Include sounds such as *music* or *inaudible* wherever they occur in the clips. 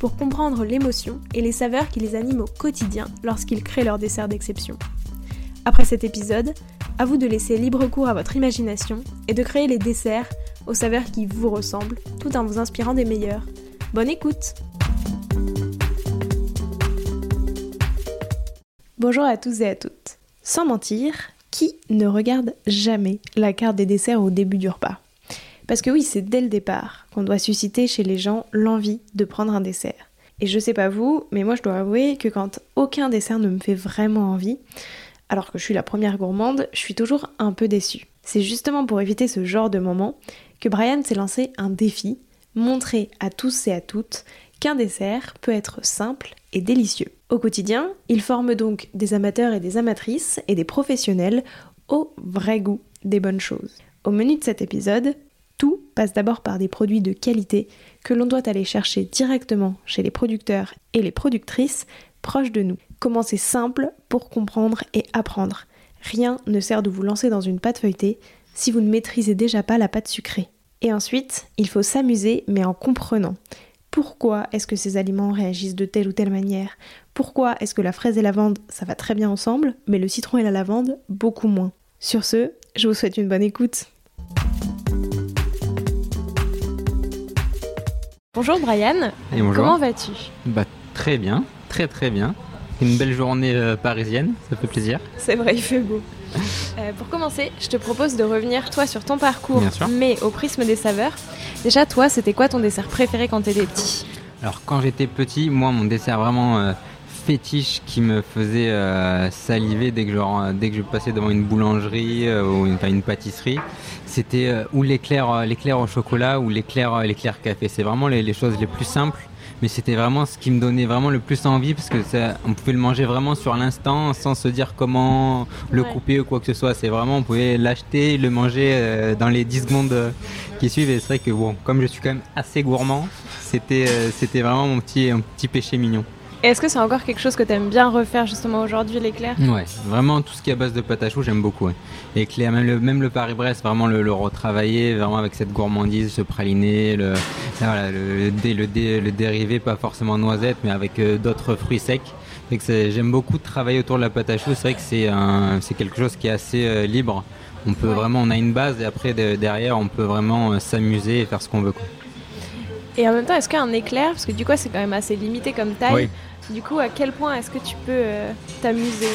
pour comprendre l'émotion et les saveurs qui les animent au quotidien lorsqu'ils créent leur dessert d'exception. Après cet épisode, à vous de laisser libre cours à votre imagination et de créer les desserts aux saveurs qui vous ressemblent tout en vous inspirant des meilleurs. Bonne écoute Bonjour à tous et à toutes. Sans mentir, qui ne regarde jamais la carte des desserts au début du repas? Parce que oui, c'est dès le départ qu'on doit susciter chez les gens l'envie de prendre un dessert. Et je sais pas vous, mais moi je dois avouer que quand aucun dessert ne me fait vraiment envie, alors que je suis la première gourmande, je suis toujours un peu déçue. C'est justement pour éviter ce genre de moment que Brian s'est lancé un défi, montrer à tous et à toutes qu'un dessert peut être simple et délicieux. Au quotidien, il forme donc des amateurs et des amatrices et des professionnels au vrai goût des bonnes choses. Au menu de cet épisode, tout passe d'abord par des produits de qualité que l'on doit aller chercher directement chez les producteurs et les productrices proches de nous. Commencez simple pour comprendre et apprendre. Rien ne sert de vous lancer dans une pâte feuilletée si vous ne maîtrisez déjà pas la pâte sucrée. Et ensuite, il faut s'amuser mais en comprenant. Pourquoi est-ce que ces aliments réagissent de telle ou telle manière? Pourquoi est-ce que la fraise et la lavande, ça va très bien ensemble, mais le citron et la lavande, beaucoup moins? Sur ce, je vous souhaite une bonne écoute. Bonjour Brian. Et bonjour. Comment vas-tu? Bah très bien, très très bien. Une belle journée euh, parisienne, ça fait plaisir. C'est vrai, il fait beau. Euh, pour commencer, je te propose de revenir toi sur ton parcours, Bien sûr. mais au prisme des saveurs. Déjà, toi, c'était quoi ton dessert préféré quand t'étais petit? Alors quand j'étais petit, moi mon dessert vraiment euh, fétiche qui me faisait saliver dès que, je, dès que je passais devant une boulangerie ou une pâtisserie, c'était euh, ou l'éclair, euh, l'éclair au chocolat ou l'éclair, euh, l'éclair café. C'est vraiment les, les choses les plus simples. Mais c'était vraiment ce qui me donnait vraiment le plus envie parce que ça, on pouvait le manger vraiment sur l'instant sans se dire comment le Ouais. couper ou quoi que ce soit. C'est vraiment, on pouvait l'acheter, le manger euh, dans les 10 secondes qui suivent. Et c'est vrai que bon, comme je suis quand même assez gourmand, c'était euh, c'était vraiment mon petit, mon petit péché mignon. Est-ce que c'est encore quelque chose que t'aimes bien refaire justement aujourd'hui, l'éclair? Ouais, vraiment tout ce qui est à base de pâte à choux, j'aime beaucoup. Ouais. Cléa, même le, même le Paris-Brest, vraiment le, le retravailler, vraiment avec cette gourmandise, ce praliné, le, voilà, le, le, dé- le, dé- le dérivé, pas forcément noisette, mais avec euh, d'autres fruits secs. J'aime beaucoup travailler autour de la pâte à choux. C'est vrai que c'est quelque chose qui est assez euh, libre. On peut Ouais. vraiment, on a une base et après de- derrière, on peut vraiment euh, s'amuser et faire ce qu'on veut. Quoi. Et en même temps, est-ce qu'un éclair, parce que du coup c'est quand même assez limité comme taille, Oui. Du coup à quel point est-ce que tu peux euh, t'amuser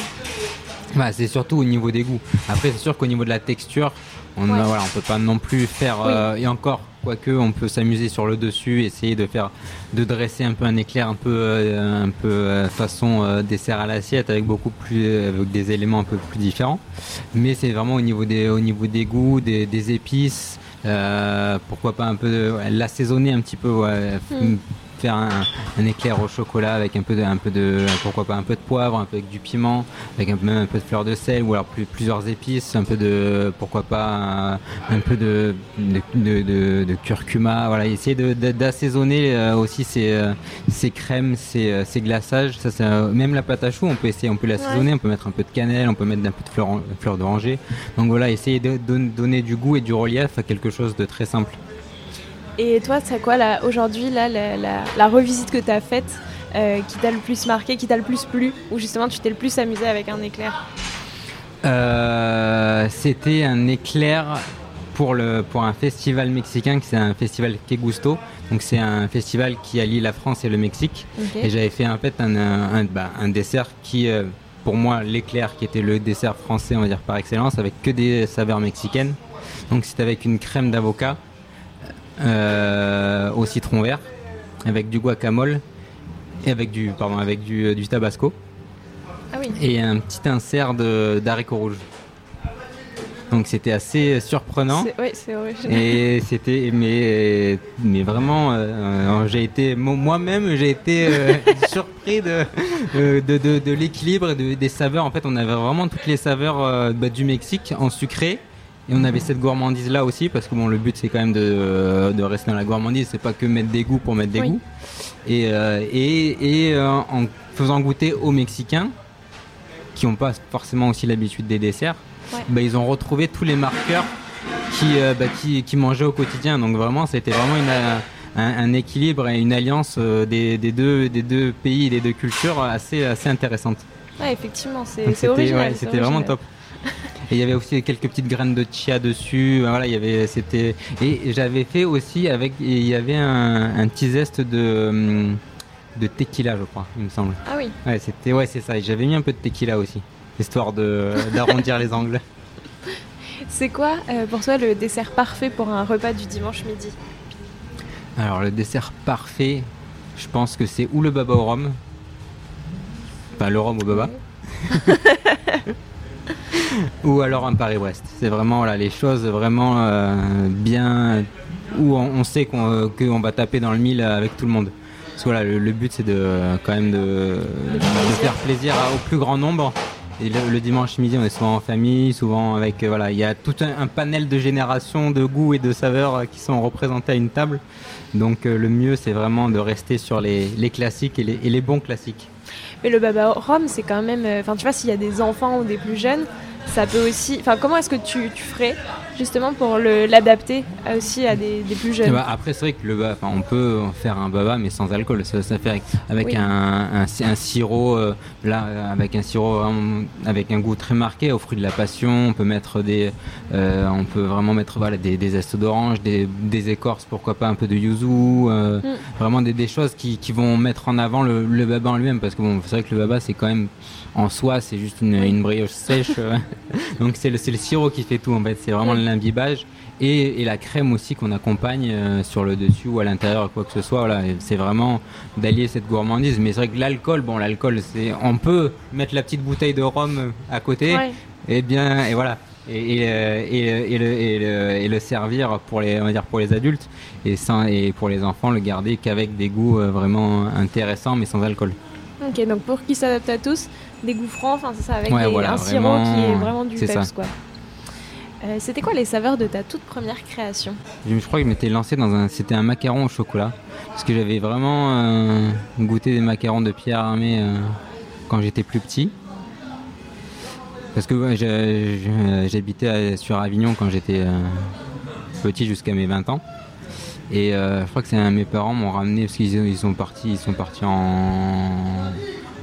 Bah, c'est surtout au niveau des goûts. Après, c'est sûr qu'au niveau de la texture, on Ouais. ne voilà, on peut pas non plus faire. Oui. euh, et encore, quoique, on peut s'amuser sur le dessus, essayer de faire, de dresser un peu un éclair un peu, euh, un peu façon dessert à l'assiette avec beaucoup plus, avec des éléments un peu plus différents. Mais c'est vraiment au niveau des, au niveau des goûts, des, des épices. pourquoi pas un peu ouais, l'assaisonner un petit peu, ouais, Mm. Faire un, un éclair au chocolat avec un peu de, un peu de, pourquoi pas un peu de poivre, un peu avec du piment, avec un, même un peu de fleur de sel ou alors plus- plusieurs épices, un peu de, pourquoi pas un, un peu de, de, de, de- de curcuma, voilà, essayer d'assaisonner euh, aussi ces, euh, ces crèmes, ces, euh, ces glaçages, ça euh, même la pâte à choux, on peut essayer, on peut l'assaisonner, on peut mettre un peu de cannelle, on peut mettre un peu de fleur, d'oranger, donc voilà, essayer de don- donner du goût et du relief à quelque chose de très simple. Et toi, c'est quoi là aujourd'hui là la, la- la revisite que t'as faite euh, qui t'a le plus marqué, qui t'a le plus plu, ou justement tu t'es le plus amusé avec un éclair? Euh, C'était un éclair pour, le, pour un festival mexicain, qui c'est un festival Que Gusto. Donc c'est un festival qui allie la France et le Mexique. Et j'avais fait en fait un, un, bah, un dessert qui, euh, pour moi, l'éclair qui était le dessert français, on va dire par excellence, avec que des saveurs mexicaines. Donc c'était avec une crème d'avocat au citron vert, avec du guacamole et avec du, pardon, avec du, du tabasco Ah oui. et un petit insert de- d'haricots rouges. Donc c'était assez surprenant. Oui, c'est original. Et c'était, mais, mais vraiment, euh, j'ai été, moi-même, j'ai été euh, *laughs* surpris de, de, de, de l'équilibre et des saveurs. En fait, on avait vraiment toutes les saveurs bah, du Mexique en sucré. Et on avait cette gourmandise là aussi, parce que bon, le but c'est quand même de, de, rester dans la gourmandise, c'est pas que mettre des goûts pour mettre des goûts. Et, et, et en faisant goûter aux Mexicains, qui n'ont pas forcément aussi l'habitude des desserts, bah, ils ont retrouvé tous les marqueurs qui, euh, bah, qui, qui, mangeaient au quotidien. Donc vraiment, c'était vraiment une, un, équilibre et une alliance euh, des, des, deux, des deux pays et des deux cultures assez, assez intéressante. Ouais, effectivement, c'est original. c'était vraiment top. Et il y avait aussi quelques petites graines de chia dessus. Voilà, il y avait, c'était. Et j'avais fait aussi avec, il y avait un, un petit zeste de. Hum, de tequila, je crois, il me semble. Ah oui. Ouais, c'était, ouais, c'est ça. J'avais mis un peu de tequila aussi, histoire de d'arrondir les angles. C'est quoi euh, pour toi le dessert parfait pour un repas du dimanche midi? Alors le dessert parfait, je pense que c'est ou le baba au rhum, enfin le rhum au baba, *laughs* ou alors un Paris-Brest. C'est vraiment les choses vraiment euh, bien où on, sait qu'on va taper dans le mille avec tout le monde voilà, le, but c'est de quand même de, faire plaisir au plus grand nombre. Et le, dimanche midi, on est souvent en famille, souvent avec euh, voilà, il y a tout un, panel de générations de goûts et de saveurs euh, qui sont représentés à une table. Donc euh, le mieux, c'est vraiment de rester sur les, classiques et les, bons classiques. Mais le baba rhum, c'est quand même, enfin tu vois, s'il y a des enfants ou des plus jeunes, ça peut aussi. Enfin, comment est-ce que tu, tu ferais justement pour l'adapter aussi à des, plus jeunes? Bah, Après, c'est vrai que le baba, on peut faire un baba, mais sans alcool. Ça, ça fait avec, un, un, sirop, euh, là, avec un sirop avec un goût très marqué, au fruit de la passion. On peut mettre des, euh, on peut vraiment mettre voilà, des, des zestes d'orange, des, des, écorces, pourquoi pas un peu de yuzu, euh, mm. vraiment des, des, choses qui, qui, vont mettre en avant le, le baba en lui-même, parce que bon, c'est vrai que le baba, c'est quand même en soi, c'est juste une, une brioche sèche. *laughs* Donc c'est le, le, sirop qui fait tout en fait. C'est vraiment l'imbibage et, et, la crème aussi qu'on accompagne euh, sur le dessus ou à l'intérieur, quoi que ce soit. Voilà, c'est vraiment d'allier cette gourmandise. Mais c'est vrai que l'alcool, bon, l'alcool, c'est, on peut mettre la petite bouteille de rhum à côté, et bien, et voilà. Et, et, euh, et, le, et, le, servir pour les, on va dire pour les adultes et, sans, et pour les enfants le garder qu'avec des goûts euh, vraiment intéressants mais sans alcool. Ok, donc pour qui s'adapte à tous, francs, enfin c'est ça, avec un sirop qui est vraiment du peps quoi. Euh, c'était quoi les saveurs de ta toute première création? Je crois que je m'étais lancé dans un. C'était un macaron au chocolat. Parce que j'avais vraiment euh, goûté des macarons de Pierre Armé euh, quand j'étais plus petit. Parce que j'habitais sur Avignon quand j'étais petit jusqu'à mes 20 ans. Et je crois que c'est mes parents m'ont ramené parce qu'ils sont partis, ils sont partis en,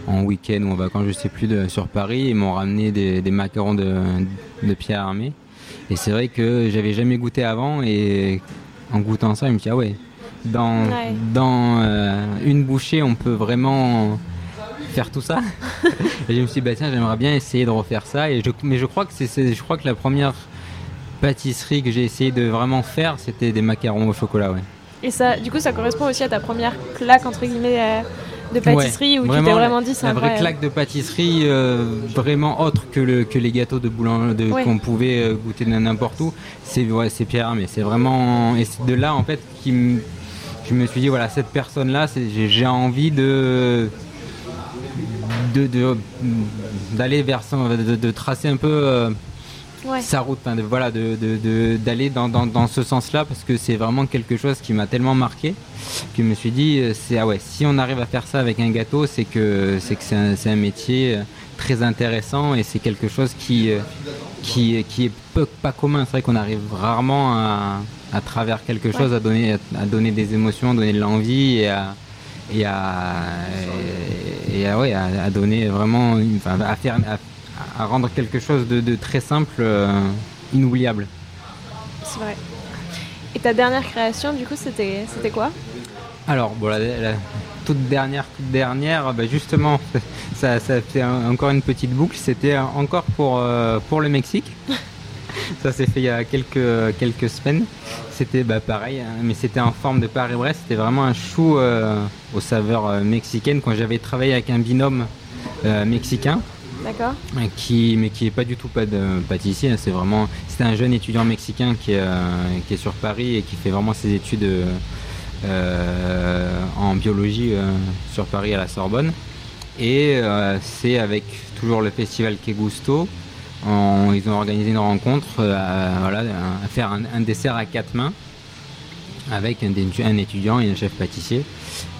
en week-end ou en vacances, je sais plus, de, sur Paris. Ils m'ont ramené des, macarons de, de Pierre Armé. Et c'est vrai que j'avais jamais goûté avant et en goûtant ça, il me dit ah ouais, dans, dans euh, une bouchée, on peut vraiment faire tout ça. *laughs* et je me suis dit bah tiens, j'aimerais bien essayer de refaire ça. Et je, mais je crois que c'est, je crois que la première pâtisserie que j'ai essayé de vraiment faire, c'était des macarons au chocolat, ouais. Et ça, du coup, ça correspond aussi à ta première claque entre guillemets. Euh, de pâtisserie où tu t'es vraiment dit c'est La vraie claque de pâtisserie euh, vraiment autre que, le, que les gâteaux de boulangerie qu'on pouvait euh, goûter n'importe où, c'est ouais, Pierre mais c'est vraiment. Et c'est de là en fait qui je me suis dit voilà, cette personne là, j'ai envie de d'aller de, vers de, de, tracer un peu euh, sa route, de, voilà, d'aller de, dans, dans, dans, ce sens-là parce que c'est vraiment quelque chose qui m'a tellement marqué que je me suis dit euh, c'est ah ouais si on arrive à faire ça avec un gâteau c'est que c'est que c'est un, un, métier euh, très intéressant et c'est quelque chose qui euh, qui, qui est peu, pas commun. C'est vrai qu'on arrive rarement à, à travers quelque chose à donner à, donner des émotions, à donner de l'envie et à et à, et à, ouais, à, donner vraiment, enfin, à faire, à rendre quelque chose de, très simple euh, inoubliable. C'est vrai. Et ta dernière création, du coup, c'était, quoi? Alors, bon, la, toute dernière, toute dernière, bah, justement, *laughs* ça, ça fait encore une petite boucle. C'était encore pour, euh, pour le Mexique. *laughs* ça s'est fait il y a quelques, quelques semaines. C'était bah, pareil, hein, mais c'était en forme de Paris-Brest. C'était vraiment un chou euh, aux saveurs mexicaines. Quand j'avais travaillé avec un binôme mexicain, D'accord. Qui, mais qui est pas du tout pas de pâtissier. hein, C'est vraiment, un jeune étudiant mexicain qui est, euh, qui est sur Paris et qui fait vraiment ses études euh, en biologie euh, sur Paris à la Sorbonne. Et euh, c'est avec toujours le festival Que Gusto. on- ils ont organisé une rencontre euh, à, voilà, faire un, dessert à quatre mains avec un, un étudiant et un chef pâtissier.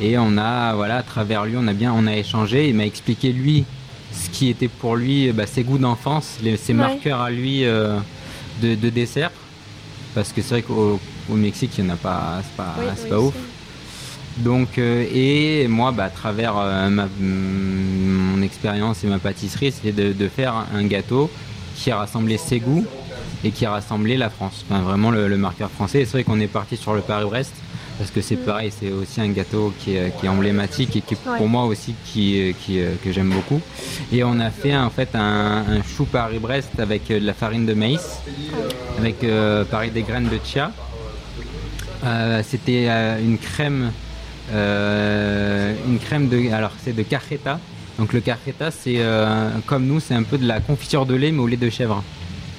Et on a, voilà, à travers lui, on a bien, on a échangé. Il m'a expliqué lui ce qui était pour lui bah, ses goûts d'enfance, les- ses Ouais. marqueurs à lui euh, de, de dessert. Parce que c'est vrai qu'au au Mexique, il n'y en a pas, c'est pas, Oui, c'est oui, pas ouf. Donc, euh, et moi, bah, à travers euh, ma- mon expérience et ma pâtisserie, c'était de, de faire un gâteau qui a rassemblé ses goûts et qui a rassemblé la France. Enfin, vraiment le, le marqueur français. Et c'est vrai qu'on est parti sur le Paris-Brest parce que c'est Mm. pareil, c'est aussi un gâteau qui est, qui est emblématique et qui, Ouais. pour moi aussi, qui, qui, euh, que j'aime beaucoup. Et on a fait en fait un, un chou Paris-Brest avec euh, de la farine de maïs, avec euh, pareil des graines de chia. Euh, C'était une crème, euh, une crème de, alors c'est de cajeta. Donc le cajeta, c'est comme nous, c'est un peu de la confiture de lait mais au lait de chèvre.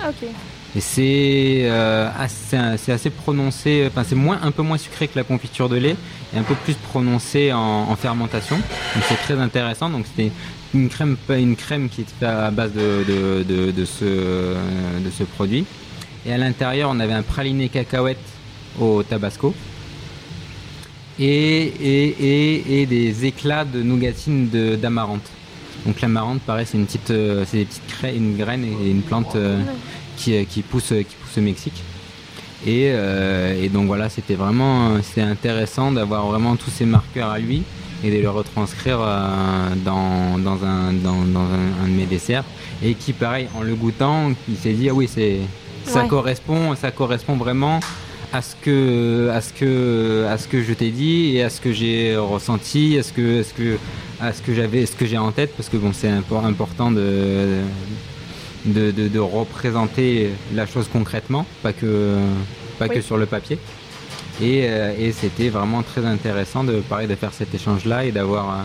Ah, ok. Et c'est euh, assez, assez prononcé, enfin c'est moins, un peu moins sucré que la confiture de lait et un peu plus prononcé en, en fermentation. Donc c'est très intéressant. Donc c'était une crème, une crème qui est faite à base de, de, de, ce, de ce produit. Et à l'intérieur, on avait un praliné cacahuète au tabasco. Et, et, et, et des éclats de nougatine d'amarante. Donc l'amarante, pareil, c'est une petite, euh, c'est des petites craies, une graine et une plante euh. Qui, euh, qui, pousse, qui pousse au Mexique. Et, euh, et donc voilà, c'était vraiment c'était intéressant d'avoir vraiment tous ces marqueurs à lui et de le retranscrire euh, dans, dans, un, dans, dans un, un de mes desserts. Et qui, pareil, en le goûtant, il s'est dit, ah oui, c'est, ça, Ouais. correspond, ça correspond vraiment à ce que, à ce que, à ce que je t'ai dit et à ce que j'ai ressenti, à ce que, à ce que, à ce que j'avais, ce que j'ai en tête, parce que bon, c'est impor- important de, de, de- de représenter la chose concrètement, pas que, pas Oui. que sur le papier. Et, euh, et c'était vraiment très intéressant de parler de faire cet échange-là et d'avoir euh,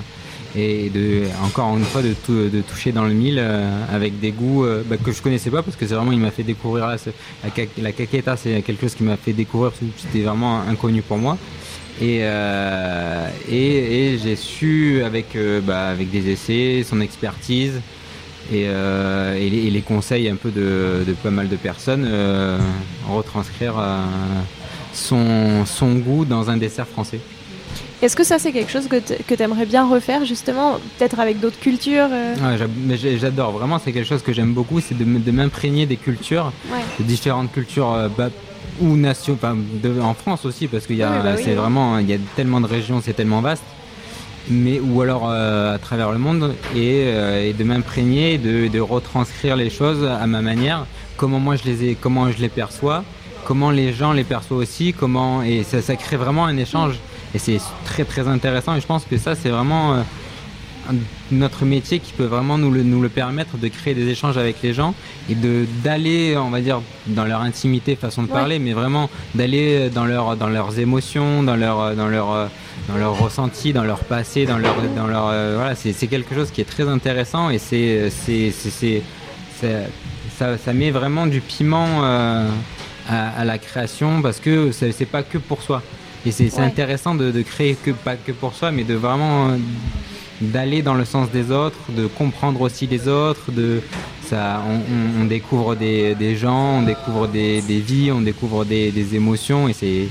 et de encore une fois de, tou- de toucher dans le mille euh, avec des goûts bah, que je connaissais pas parce que c'est vraiment il m'a fait découvrir là, la, ca- la caqueta c'est quelque chose qui m'a fait découvrir c'était vraiment inconnu pour moi et, euh, et, et j'ai su avec, euh, bah, avec des essais, son expertise et, euh, et, les, et les conseils un peu de, de pas mal de personnes, euh, retranscrire euh, son, son goût dans un dessert français. Est-ce que ça, c'est quelque chose que tu aimerais bien refaire, justement, peut-être avec d'autres cultures Ouais, j'adore, vraiment c'est quelque chose que j'aime beaucoup, c'est de, de m'imprégner des cultures, Ouais. de différentes cultures bah, ou nations, de- en France aussi parce qu'il y a, Oui, bah oui, c'est oui. vraiment, il y a tellement de régions, c'est tellement vaste. Mais ou alors euh, à travers le monde et, euh, et de m'imprégner, de, de retranscrire les choses à ma manière, comment moi je les ai, comment je les perçois, comment les gens les perçoivent aussi, comment et ça, ça crée vraiment un échange. Et c'est très très intéressant. Et je pense que ça c'est vraiment euh, notre métier qui peut vraiment nous le, nous le permettre de créer des échanges avec les gens et de d'aller on va dire dans leur intimité façon de Ouais. parler mais vraiment d'aller dans leur dans leurs émotions dans leur dans leur dans leur ressenti dans leur passé dans leur dans leur euh, voilà c'est quelque chose qui est très intéressant et c'est ça, ça met vraiment du piment euh, à, à la création parce que c'est pas que pour soi et c'est Ouais. intéressant de, de créer que pas que pour soi mais de vraiment euh, d'aller dans le sens des autres, de comprendre aussi les autres, de ça, on, on- on découvre des, des gens, on découvre des, des vies, on découvre des, des émotions et c'est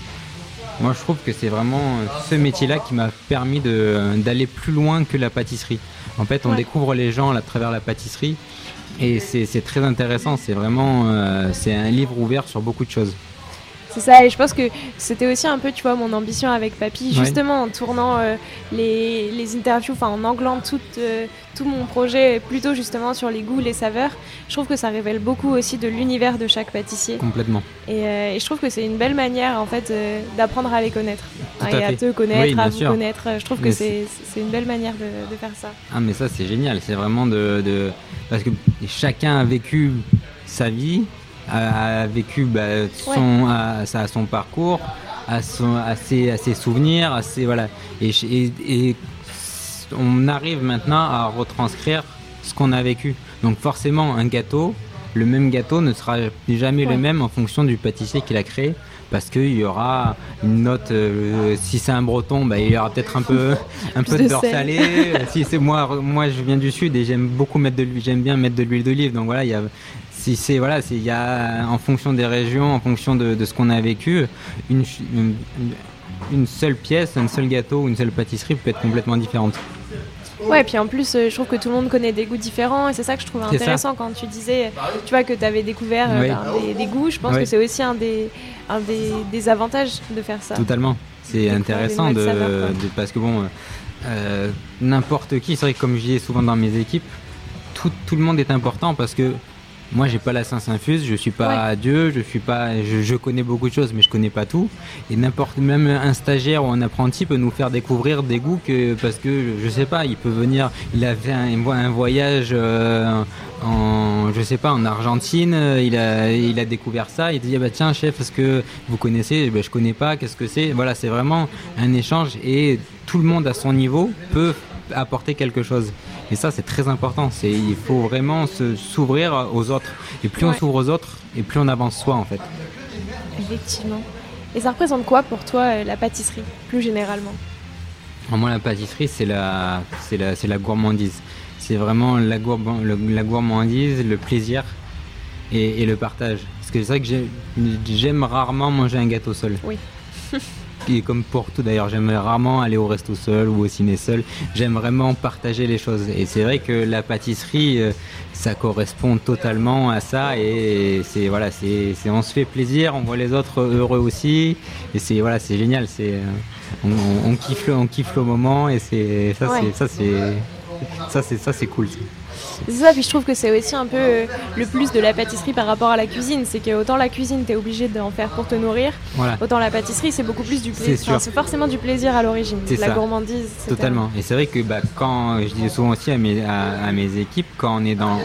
moi je trouve que c'est vraiment euh, ce métier-là qui m'a permis de- d'aller plus loin que la pâtisserie. En fait, on Ouais. découvre les gens à travers la pâtisserie et c'est c'est très intéressant. C'est vraiment euh, c'est un livre ouvert sur beaucoup de choses. C'est ça, et je pense que c'était aussi un peu, tu vois, mon ambition avec Papy, Ouais. justement en tournant euh, les, les interviews, enfin en anglant tout, euh, tout mon projet plutôt justement sur les goûts, les saveurs. Je trouve que ça révèle beaucoup aussi de l'univers de chaque pâtissier. Complètement. Et, euh, et je trouve que c'est une belle manière en fait d'apprendre à les connaître et à te connaître, Oui, à vous sûr. connaître. Je trouve que Mais c'est c'est une belle manière de, de faire ça. Ah mais ça c'est génial, c'est vraiment de, de- parce que chacun a vécu sa vie, a, a vécu bah, son, a- ça- son parcours, à, son, à, ses, à ses souvenirs, à ses, voilà, et, ch- et- et on arrive maintenant à retranscrire ce qu'on a vécu. Donc forcément, un gâteau, le même gâteau ne sera jamais le même en fonction du pâtissier qu'il a créé parce qu'il y aura une note. Euh, si c'est un breton, bah, il y aura peut-être un peu, *laughs* un peu de, beurre salé. si c'est moi, moi, je viens du sud et j'aime beaucoup mettre de l'huile. J'aime bien mettre de l'huile d'olive. Donc voilà, il y a. Si c'est voilà, il y a en fonction des régions, en fonction de, ce qu'on a vécu, une, une, seule pièce, un seul gâteau ou une seule pâtisserie peut être complètement différente. Ouais, et puis en plus, euh, je trouve que tout le monde connaît des goûts différents et c'est ça que je trouve intéressant quand tu disais, tu vois, que tu avais découvert euh, ben, des, goûts. Je pense que c'est aussi un des, un des, avantages de faire ça. Totalement. C'est intéressant de, parce que bon, euh, n'importe qui, c'est vrai que comme je dis souvent dans mes équipes, tout, tout le monde est important parce que moi, j'ai pas la science infuse, je suis pas Dieu, je suis pas, je, connais beaucoup de choses, mais je connais pas tout. Et n'importe, même un stagiaire ou un apprenti peut nous faire découvrir des goûts que, parce que je sais pas, il peut venir, il a fait un, un voyage euh, en, je sais pas, en Argentine, il a, il a découvert ça, il dit ah bah tiens chef, est-ce que vous connaissez? Ben, Je connais pas, qu'est-ce que c'est? Voilà, c'est vraiment un échange et tout le monde à son niveau peut apporter quelque chose. Et ça, c'est très important. C'est, il faut vraiment s'ouvrir aux autres. Et plus on s'ouvre aux autres, et plus on avance soi, en fait. Effectivement. Et ça représente quoi pour toi euh, la pâtisserie, plus généralement? Moi, la pâtisserie, c'est la, c'est la, c'est la gourmandise. C'est vraiment la, la gourmandise, le plaisir et, et, le partage. Parce que c'est vrai que j'aime rarement manger un gâteau seul. Oui. *laughs* comme pour tout d'ailleurs, j'aime rarement aller au resto seul ou au ciné seul. J'aime vraiment partager les choses. Et c'est vrai que la pâtisserie, euh, ça correspond totalement à ça. Et c'est voilà, c'est, on se fait plaisir, on voit les autres heureux aussi. Et c'est voilà, c'est génial. C'est on, on, kiffe, on kiffe le moment. Et c'est ça, c'est ça, c'est ça, c'est ça, c'est cool. C'est ça, puis je trouve que c'est aussi un peu euh, le plus de la pâtisserie par rapport à la cuisine. C'est que autant la cuisine, tu es obligé d'en faire pour te nourrir, autant la pâtisserie, c'est beaucoup plus du plaisir. C'est forcément du plaisir à l'origine, la gourmandise. Totalement. Et c'est vrai que bah, quand, je dis souvent aussi à mes, à, mes équipes, quand on est dans,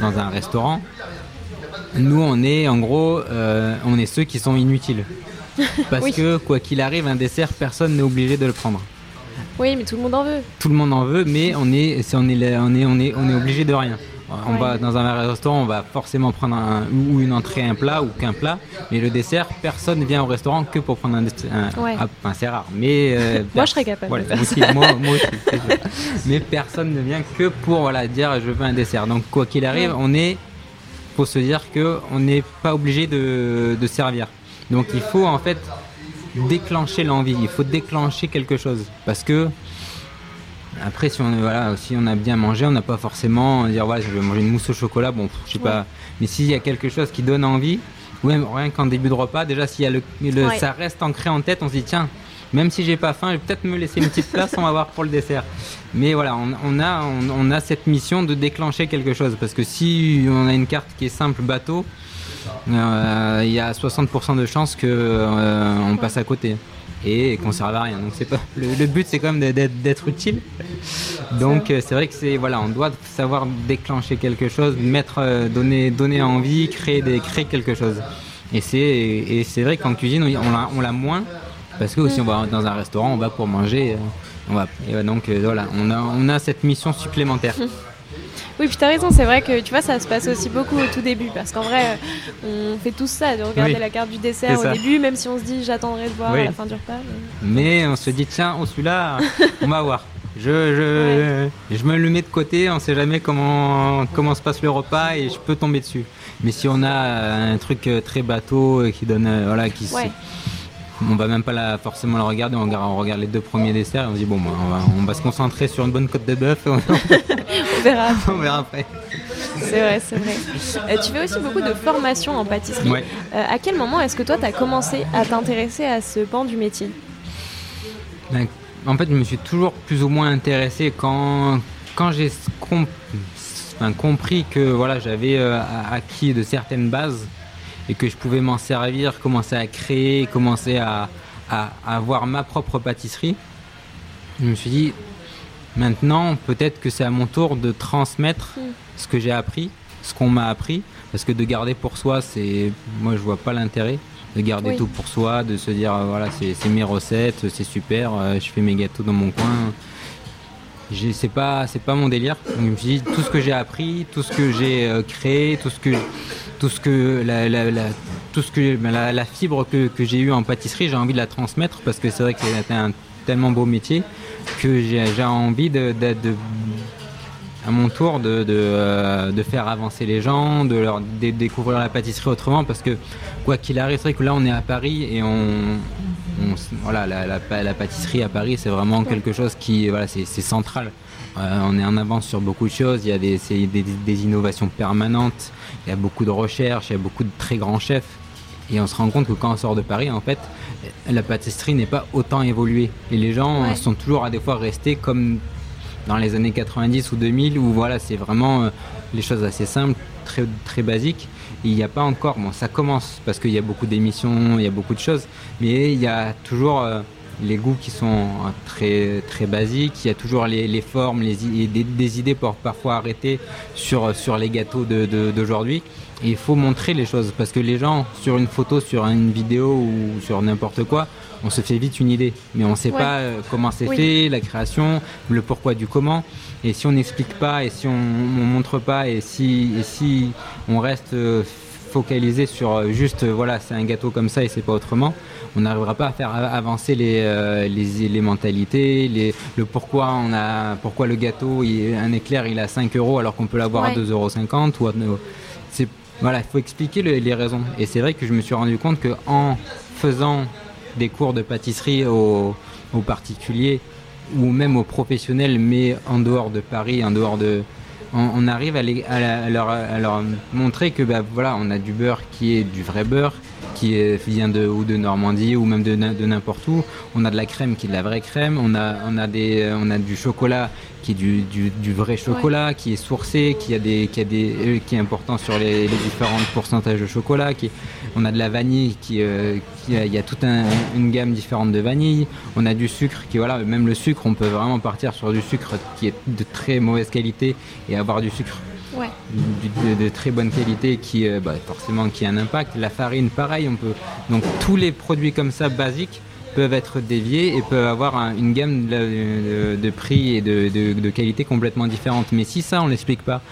dans un restaurant, nous, on est en gros, euh, on est ceux qui sont inutiles. *laughs* Parce que quoi qu'il arrive, un dessert, personne n'est obligé de le prendre. Oui, mais tout le monde en veut. Tout le monde en veut, mais on est, on est, on est, on est, on est obligé de rien. On va dans un restaurant, on va forcément prendre un, ou une entrée, un plat ou qu'un plat. Mais le dessert, personne ne vient au restaurant que pour prendre un, ah, enfin, c'est rare. Mais euh, *laughs* moi, je serais capable. aussi, moi, aussi. mais personne ne vient que pour voilà dire je veux un dessert. Donc quoi qu'il arrive, on est, faut se dire que on n'est pas obligé de, de servir. Donc il faut en fait déclencher l'envie, il faut déclencher quelque chose. Parce que, après, si on, voilà, si on a bien mangé, on n'a pas forcément dire, voilà, je vais manger une mousse au chocolat, bon, je sais pas. Mais s'il y a quelque chose qui donne envie, ou même rien qu'en début de repas, déjà, s'il y a le, ça reste ancré en tête, on se dit, tiens, même si j'ai pas faim, je vais peut-être me laisser une petite *laughs* place, on va voir pour le dessert. Mais voilà, on, a, on, a cette mission de déclencher quelque chose. Parce que si on a une carte qui est simple bateau, il y a 60% de chances qu'on euh, passe à côté et qu'on serve à rien. Donc pas le, but, c'est quand même d'être utile. Donc euh, c'est vrai que voilà, on doit savoir déclencher quelque chose, mettre, donner, donner envie, créer quelque chose. Et c'est vrai qu'en cuisine, on l'a moins parce que aussi on va dans un restaurant, on va pour manger. On va, donc voilà, on on a cette mission supplémentaire. Oui, puis tu as raison, c'est vrai que tu vois, ça se passe aussi beaucoup au tout début, parce qu'en vrai, on fait tout ça, de regarder la carte du dessert au début, même si on se dit j'attendrai de voir à la fin du repas. Mais, on se dit tiens, oh, celui-là, on va voir. Je, je, je, me le mets de côté, on sait jamais comment, comment se passe le repas et je peux tomber dessus. Mais si on a un truc très bateau qui donne, voilà, qui on va même pas la, forcément la regarder, on regarde, les deux premiers desserts et on se dit bon, bah, on, va, se concentrer sur une bonne côte de bœuf. *laughs* *laughs* on verra. on verra après. C'est vrai, c'est vrai. Euh, tu fais aussi beaucoup de formation en pâtisserie. Euh, à quel moment est-ce que toi, tu as commencé à t'intéresser à ce pan du métier? Ben, En fait, je me suis toujours plus ou moins intéressé quand, quand j'ai compris que voilà, j'avais euh, acquis de certaines bases et que je pouvais m'en servir, commencer à créer, commencer à, avoir ma propre pâtisserie, je me suis dit, maintenant, peut-être que c'est à mon tour de transmettre mm. ce que j'ai appris, ce qu'on m'a appris, parce que de garder pour soi, c'est, moi, je vois pas l'intérêt de garder tout pour soi, de se dire, voilà, c'est mes recettes, c'est super, euh, je fais mes gâteaux dans mon coin. c'est pas c'est pas mon délire. Donc je me suis dit tout ce que j'ai appris, tout ce que j'ai euh, créé, tout ce que tout ce que la, tout ce que la, fibre que, que j'ai eue en pâtisserie, j'ai envie de la transmettre parce que c'est vrai que c'est un tellement beau métier que j'ai envie de, à mon tour de, euh, de, faire avancer les gens, de leur découvrir la pâtisserie autrement parce que quoi qu'il arrive, c'est vrai que là on est à Paris et on, voilà, la, la, pâtisserie à Paris, c'est vraiment quelque chose qui, voilà, c'est central. Euh, on est en avance sur beaucoup de choses. Il y a des, des, innovations permanentes. Il y a beaucoup de recherches. Il y a beaucoup de très grands chefs. Et on se rend compte que quand on sort de Paris, en fait, la pâtisserie n'est pas autant évoluée. Et les gens sont toujours à des fois restés comme dans les années 90 ou 2000 où voilà, c'est vraiment euh, les choses assez simples, très, très basiques il n'y a pas encore, bon ça commence parce qu'il y a beaucoup d'émissions, il y a beaucoup de choses, mais il y a toujours euh, les goûts qui sont euh, très, très basiques, il y a toujours les, formes, les, des, idées pour parfois arrêter sur, sur les gâteaux d'aujourd'hui. Et il faut montrer les choses parce que les gens, sur une photo, sur une vidéo ou sur n'importe quoi, on se fait vite une idée. Mais on ne sait pas euh, comment c'est fait, la création, le pourquoi du comment. Et si on n'explique pas, et si on ne montre pas, et si, si on reste euh, focalisé sur juste, voilà, c'est un gâteau comme ça et c'est pas autrement, on n'arrivera pas à faire avancer les, les, mentalités, les, le pourquoi on a, pourquoi le gâteau, un éclair, il a 5 euros alors qu'on peut l'avoir à 2,50 euros. Ou c'est voilà, il faut expliquer les raisons. Et c'est vrai que je me suis rendu compte que en faisant des cours de pâtisserie aux, particuliers ou même aux professionnels, mais en dehors de Paris, en dehors de, on, arrive à, à, leur, montrer que bah, voilà, on a du beurre qui est du vrai beurre, qui vient de, ou de Normandie ou même de, n'importe où. On a de la crème qui est de la vraie crème. On a, on a, des, on a du chocolat qui est du, du, vrai chocolat, qui est sourcé, qui, a des, qui, a des, euh, qui est important sur les, différents pourcentages de chocolat. Qui, on a de la vanille, qui, euh, qui il y a toute une gamme différente de vanille. On a du sucre, qui voilà, même le sucre, on peut vraiment partir sur du sucre qui est de très mauvaise qualité et avoir du sucre de, très bonne qualité qui euh, bah, forcément qui a un impact. La farine, pareil, on peut donc tous les produits comme ça basiques peuvent être déviés et peuvent avoir une gamme de, prix et de, qualité complètement différente. Mais si ça, on l'explique pas,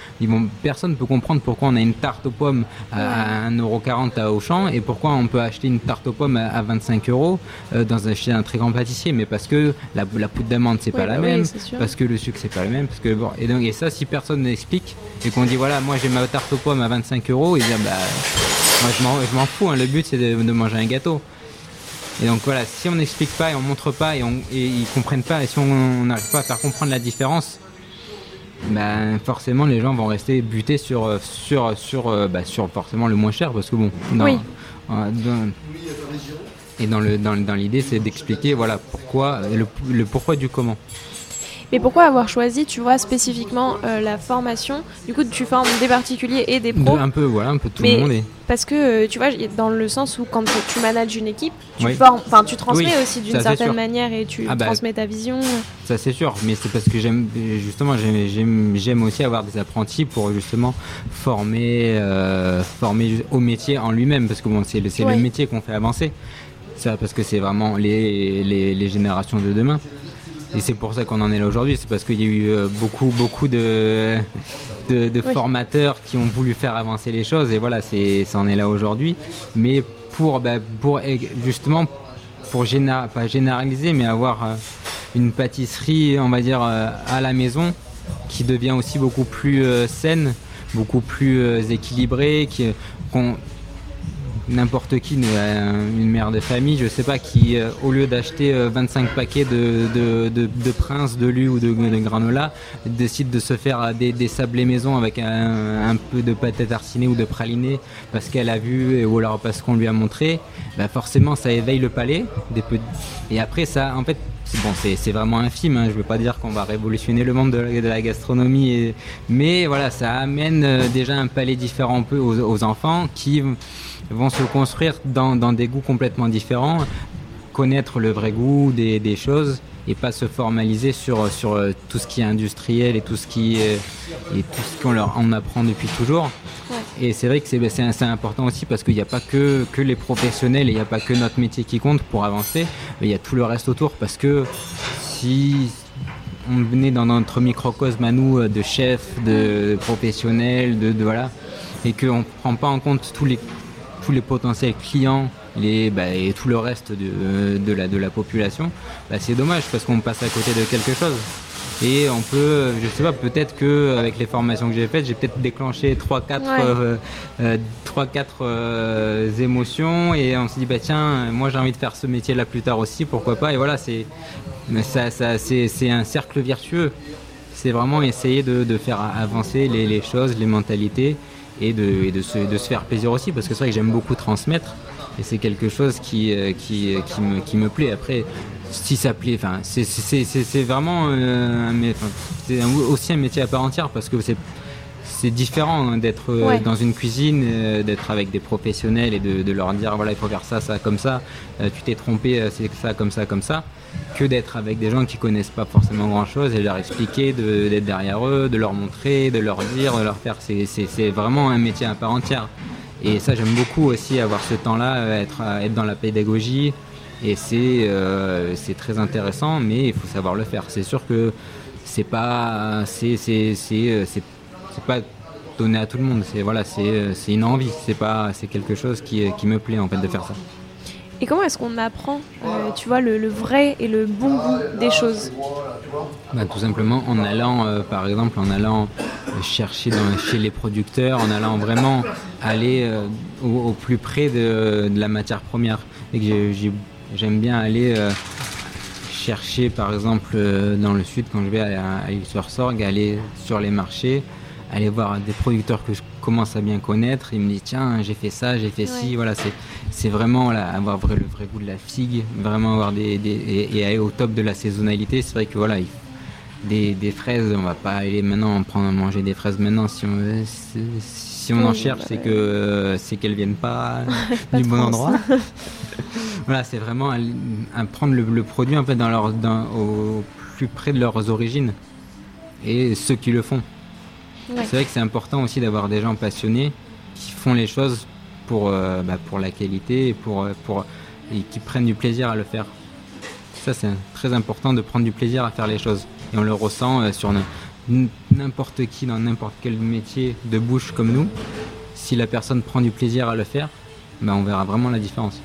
personne ne peut comprendre pourquoi on a une tarte aux pommes à 1,40€ à Auchan et pourquoi on peut acheter une tarte aux pommes à, 25 euros euh, dans un, chez un très grand pâtissier. Mais parce que la, poudre d'amande, c'est pas la bah même, parce que le sucre, c'est pas le même. Parce que, bon, et, donc, et ça, si personne n'explique et qu'on dit voilà, moi j'ai ma tarte aux pommes à 25 euros, ils disent bah, moi je m'en fous, hein. le but c'est de manger un gâteau. Et donc voilà, si on n'explique pas et on montre pas et, on, et ils comprennent pas, et si on n'arrive pas à faire comprendre la différence, ben forcément les gens vont rester butés sur, sur, sur, euh, bah, sur forcément le moins cher parce que bon, oui. et dans l'idée dans, dans c'est d'expliquer voilà pourquoi le, le pourquoi du comment. Mais pourquoi avoir choisi, tu vois, spécifiquement euh, la formation Du coup, tu formes des particuliers et des pros. un peu, voilà, un peu tout le monde. Parce que, euh, tu vois, dans le sens où quand tu manages une équipe, tu formes, enfin, tu transmets aussi d'une certaine manière et tu ah bah, transmets ta vision. Ça, c'est sûr, mais c'est parce que j'aime, justement, j'aime aussi avoir des apprentis pour justement former, euh, former au métier en lui-même, parce que bon, c'est le, métier qu'on fait avancer. Ça, parce que c'est vraiment les, les, les générations de demain. Et c'est pour ça qu'on en est là aujourd'hui, c'est parce qu'il y a eu euh, beaucoup, beaucoup de, de, formateurs qui ont voulu faire avancer les choses, et voilà, c'est, ça en est là aujourd'hui. Mais pour, bah, pour justement, pour pas généraliser, mais avoir euh, une pâtisserie, on va dire, euh, à la maison, qui devient aussi beaucoup plus saine, beaucoup plus équilibrée, qui, qu'on, n'importe qui, une mère de famille, je sais pas, qui euh, au lieu d'acheter 25 euh, paquets de, de, de, de Prince, de Lu ou de, granola, décide de se faire des, des sablés maison avec un, peu de pâte tartinée ou de praliné parce qu'elle a vu ou alors parce qu'on lui a montré, bah forcément ça éveille le palais. Des Et après ça, en fait, bon, c'est vraiment infime, hein, je veux pas dire qu'on va révolutionner le monde de la, gastronomie, mais voilà, ça amène euh, déjà un palais différent un peu aux, aux enfants qui vont se construire dans, dans, des goûts complètement différents, connaître le vrai goût des, des, choses et pas se formaliser sur, sur euh, tout ce qui est industriel et tout ce qui et tout ce qu'on leur on apprend depuis toujours. Et c'est vrai que c'est important aussi parce qu'il n'y a pas que, que les professionnels et il n'y a pas que notre métier qui compte pour avancer, il y a tout le reste autour parce que si on venait dans notre microcosme à nous de chefs, de professionnels, de, voilà, et qu'on ne prend pas en compte tous les, tous les potentiels clients les, bah, et tout le reste de, de, la, de la population, bah, c'est dommage parce qu'on passe à côté de quelque chose. Et on peut, je sais pas, peut-être que avec les formations que j'ai faites, j'ai peut-être déclenché 3-4 euh, euh, euh, émotions et on se dit bah tiens, moi j'ai envie de faire ce métier-là plus tard aussi, pourquoi pas Et voilà, c'est ça, ça c'est un cercle vertueux. C'est vraiment essayer de, de faire avancer les, les, choses, les mentalités et, de, se, faire plaisir aussi parce que c'est vrai que j'aime beaucoup transmettre et c'est quelque chose qui, qui, qui, me, plaît. Après, si ça plaît. Enfin, c'est vraiment euh, aussi un métier à part entière parce que c'est c'est différent hein, d'être euh, dans une cuisine, euh, d'être avec des professionnels et de, leur dire voilà il faut faire ça, ça comme ça, tu t'es trompé, c'est ça comme ça comme ça, que d'être avec des gens qui connaissent pas forcément grand chose et leur expliquer, d'être derrière eux, de leur montrer, de leur dire, de leur faire. C'est vraiment un métier à part entière. Et ça j'aime beaucoup aussi avoir ce temps-là, être, être dans la pédagogie. Et euh, c'est très intéressant, mais il faut savoir le faire. C'est sûr que c'est pas c'est euh, pas donné à tout le monde. C'est voilà, c'est euh, une envie. C'est pas c'est quelque chose qui, qui me plaît en fait de faire ça. Et comment est-ce qu'on apprend, tu vois, le, vrai et le bon goût des choses? Bah, Tout simplement en allant, par exemple, en allant chercher dans, chez les producteurs, en allant vraiment aller au, plus près de, de, la matière première. Et que j'ai J'aime bien aller euh, chercher, par exemple, euh, dans le sud, quand je vais à, à sur sorgue aller sur les marchés, aller voir des producteurs que je commence à bien connaître. Il me dit tiens, j'ai fait ça, j'ai fait ci. Voilà, c'est vraiment avoir le vrai goût de la figue, vraiment avoir des, et, aller au top de la saisonnalité. C'est vrai que voilà, des, des, fraises, on va pas aller maintenant prendre manger des fraises maintenant si on, si, on en cherche, c'est que c'est qu'elles viennent pas, *laughs* du bon endroit. *laughs* voilà, c'est vraiment à, prendre le, produit en fait dans leur, au plus près de leurs origines et ceux qui le font. C'est vrai que c'est important aussi d'avoir des gens passionnés qui font les choses pour, euh, bah, pour la qualité et, pour, euh, pour, et qui prennent du plaisir à le faire. Ça, c'est très important de prendre du plaisir à faire les choses. Et on le ressent euh, sur n'importe qui dans n'importe quel métier de bouche comme nous. Si la personne prend du plaisir à le faire, bah, on verra vraiment la différence.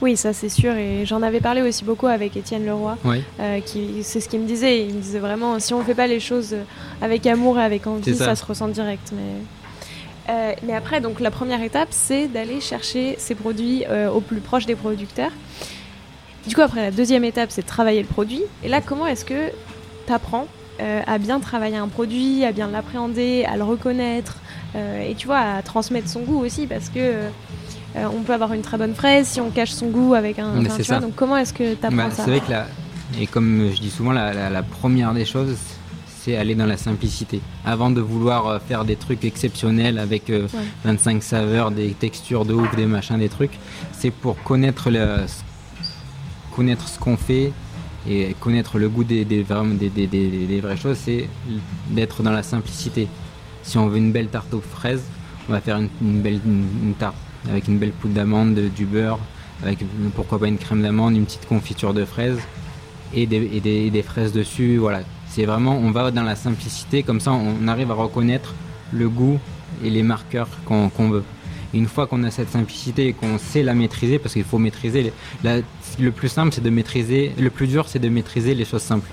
Oui, ça c'est sûr. Et j'en avais parlé aussi beaucoup avec Étienne Leroy. Euh, qui, c'est ce qu'il me disait. Il me disait vraiment, si on ne fait pas les choses avec amour et avec envie, ça. se ressent direct. Mais, euh, mais après, donc la première étape, c'est d'aller chercher ces produits euh, au plus proche des producteurs. Du coup, après, la deuxième étape, c'est de travailler le produit. Et là, comment est-ce que tu apprends à bien travailler un produit, à bien l'appréhender, à le reconnaître, et tu vois, à transmettre son goût aussi, parce que euh, on peut avoir une très bonne fraise si on cache son goût avec un. donc comment est-ce que tu apprends bah, ça C'est vrai que la, et comme je dis souvent, la, première des choses, c'est aller dans la simplicité. Avant de vouloir euh, faire des trucs exceptionnels avec 25 euh, saveurs, des textures de ouf, des machins, des trucs, c'est pour connaître, le, connaître ce qu'on fait et connaître le goût des, des, des, vraies choses, c'est d'être dans la simplicité. Si on veut une belle tarte aux fraises, on va faire une, belle une tarte avec une belle poudre d'amande, du beurre, avec pourquoi pas une crème d'amande, une petite confiture de fraises et des, fraises dessus. Voilà, c'est vraiment, on va dans la simplicité, comme ça on arrive à reconnaître le goût et les marqueurs qu'on veut. une fois qu'on a cette simplicité et qu'on sait la maîtriser, parce qu'il faut maîtriser, le plus simple c'est de maîtriser, le plus dur c'est de maîtriser les choses simples.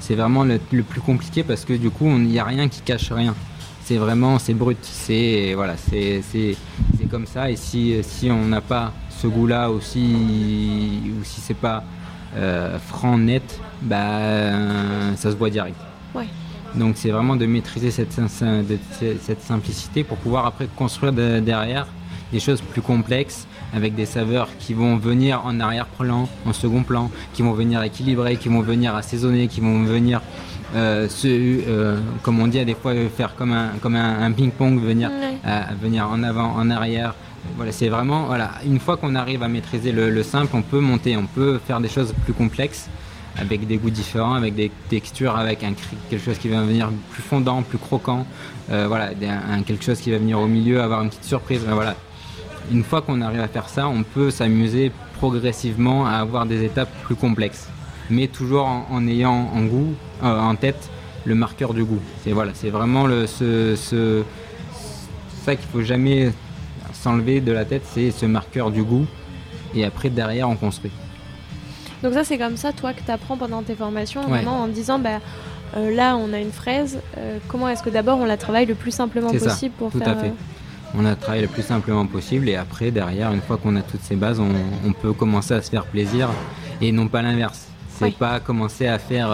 C'est vraiment le, plus compliqué parce que du coup il n'y a rien qui cache rien c'est vraiment c'est brut c'est voilà c'est comme ça. Et si, si on n'a pas ce goût là aussi ou si c'est pas euh, franc net bah ça se voit direct. Donc c'est vraiment de maîtriser cette, cette simplicité pour pouvoir après construire derrière des choses plus complexes avec des saveurs qui vont venir en arrière-plan, en second plan, qui vont venir équilibrer, qui vont venir assaisonner, qui vont venir euh, euh, comme on dit à des fois, faire comme un, comme un, ping-pong, venir, venir en avant, en arrière. Voilà, c'est vraiment, voilà, une fois qu'on arrive à maîtriser le, simple, on peut monter, on peut faire des choses plus complexes avec des goûts différents, avec des textures, avec un, quelque chose qui va venir plus fondant, plus croquant, euh, voilà, un, quelque chose qui va venir au milieu, avoir une petite surprise. Voilà. Une fois qu'on arrive à faire ça, on peut s'amuser progressivement à avoir des étapes plus complexes mais toujours en, ayant en goût, en tête le marqueur du goût. C'est voilà, c'est vraiment le, ce, ce ça qu'il faut jamais s'enlever de la tête, c'est ce marqueur du goût. Et après, derrière, on construit. Donc ça, c'est comme ça, toi, que tu apprends pendant tes formations, vraiment en disant, bah, euh, là, on a une fraise, euh, comment est-ce que d'abord on la travaille le plus simplement possible pour tout faire... à fait. Euh, on la travaille le plus simplement possible et après, derrière, une fois qu'on a toutes ces bases, on, peut commencer à se faire plaisir et non pas l'inverse. C'est pas commencer à faire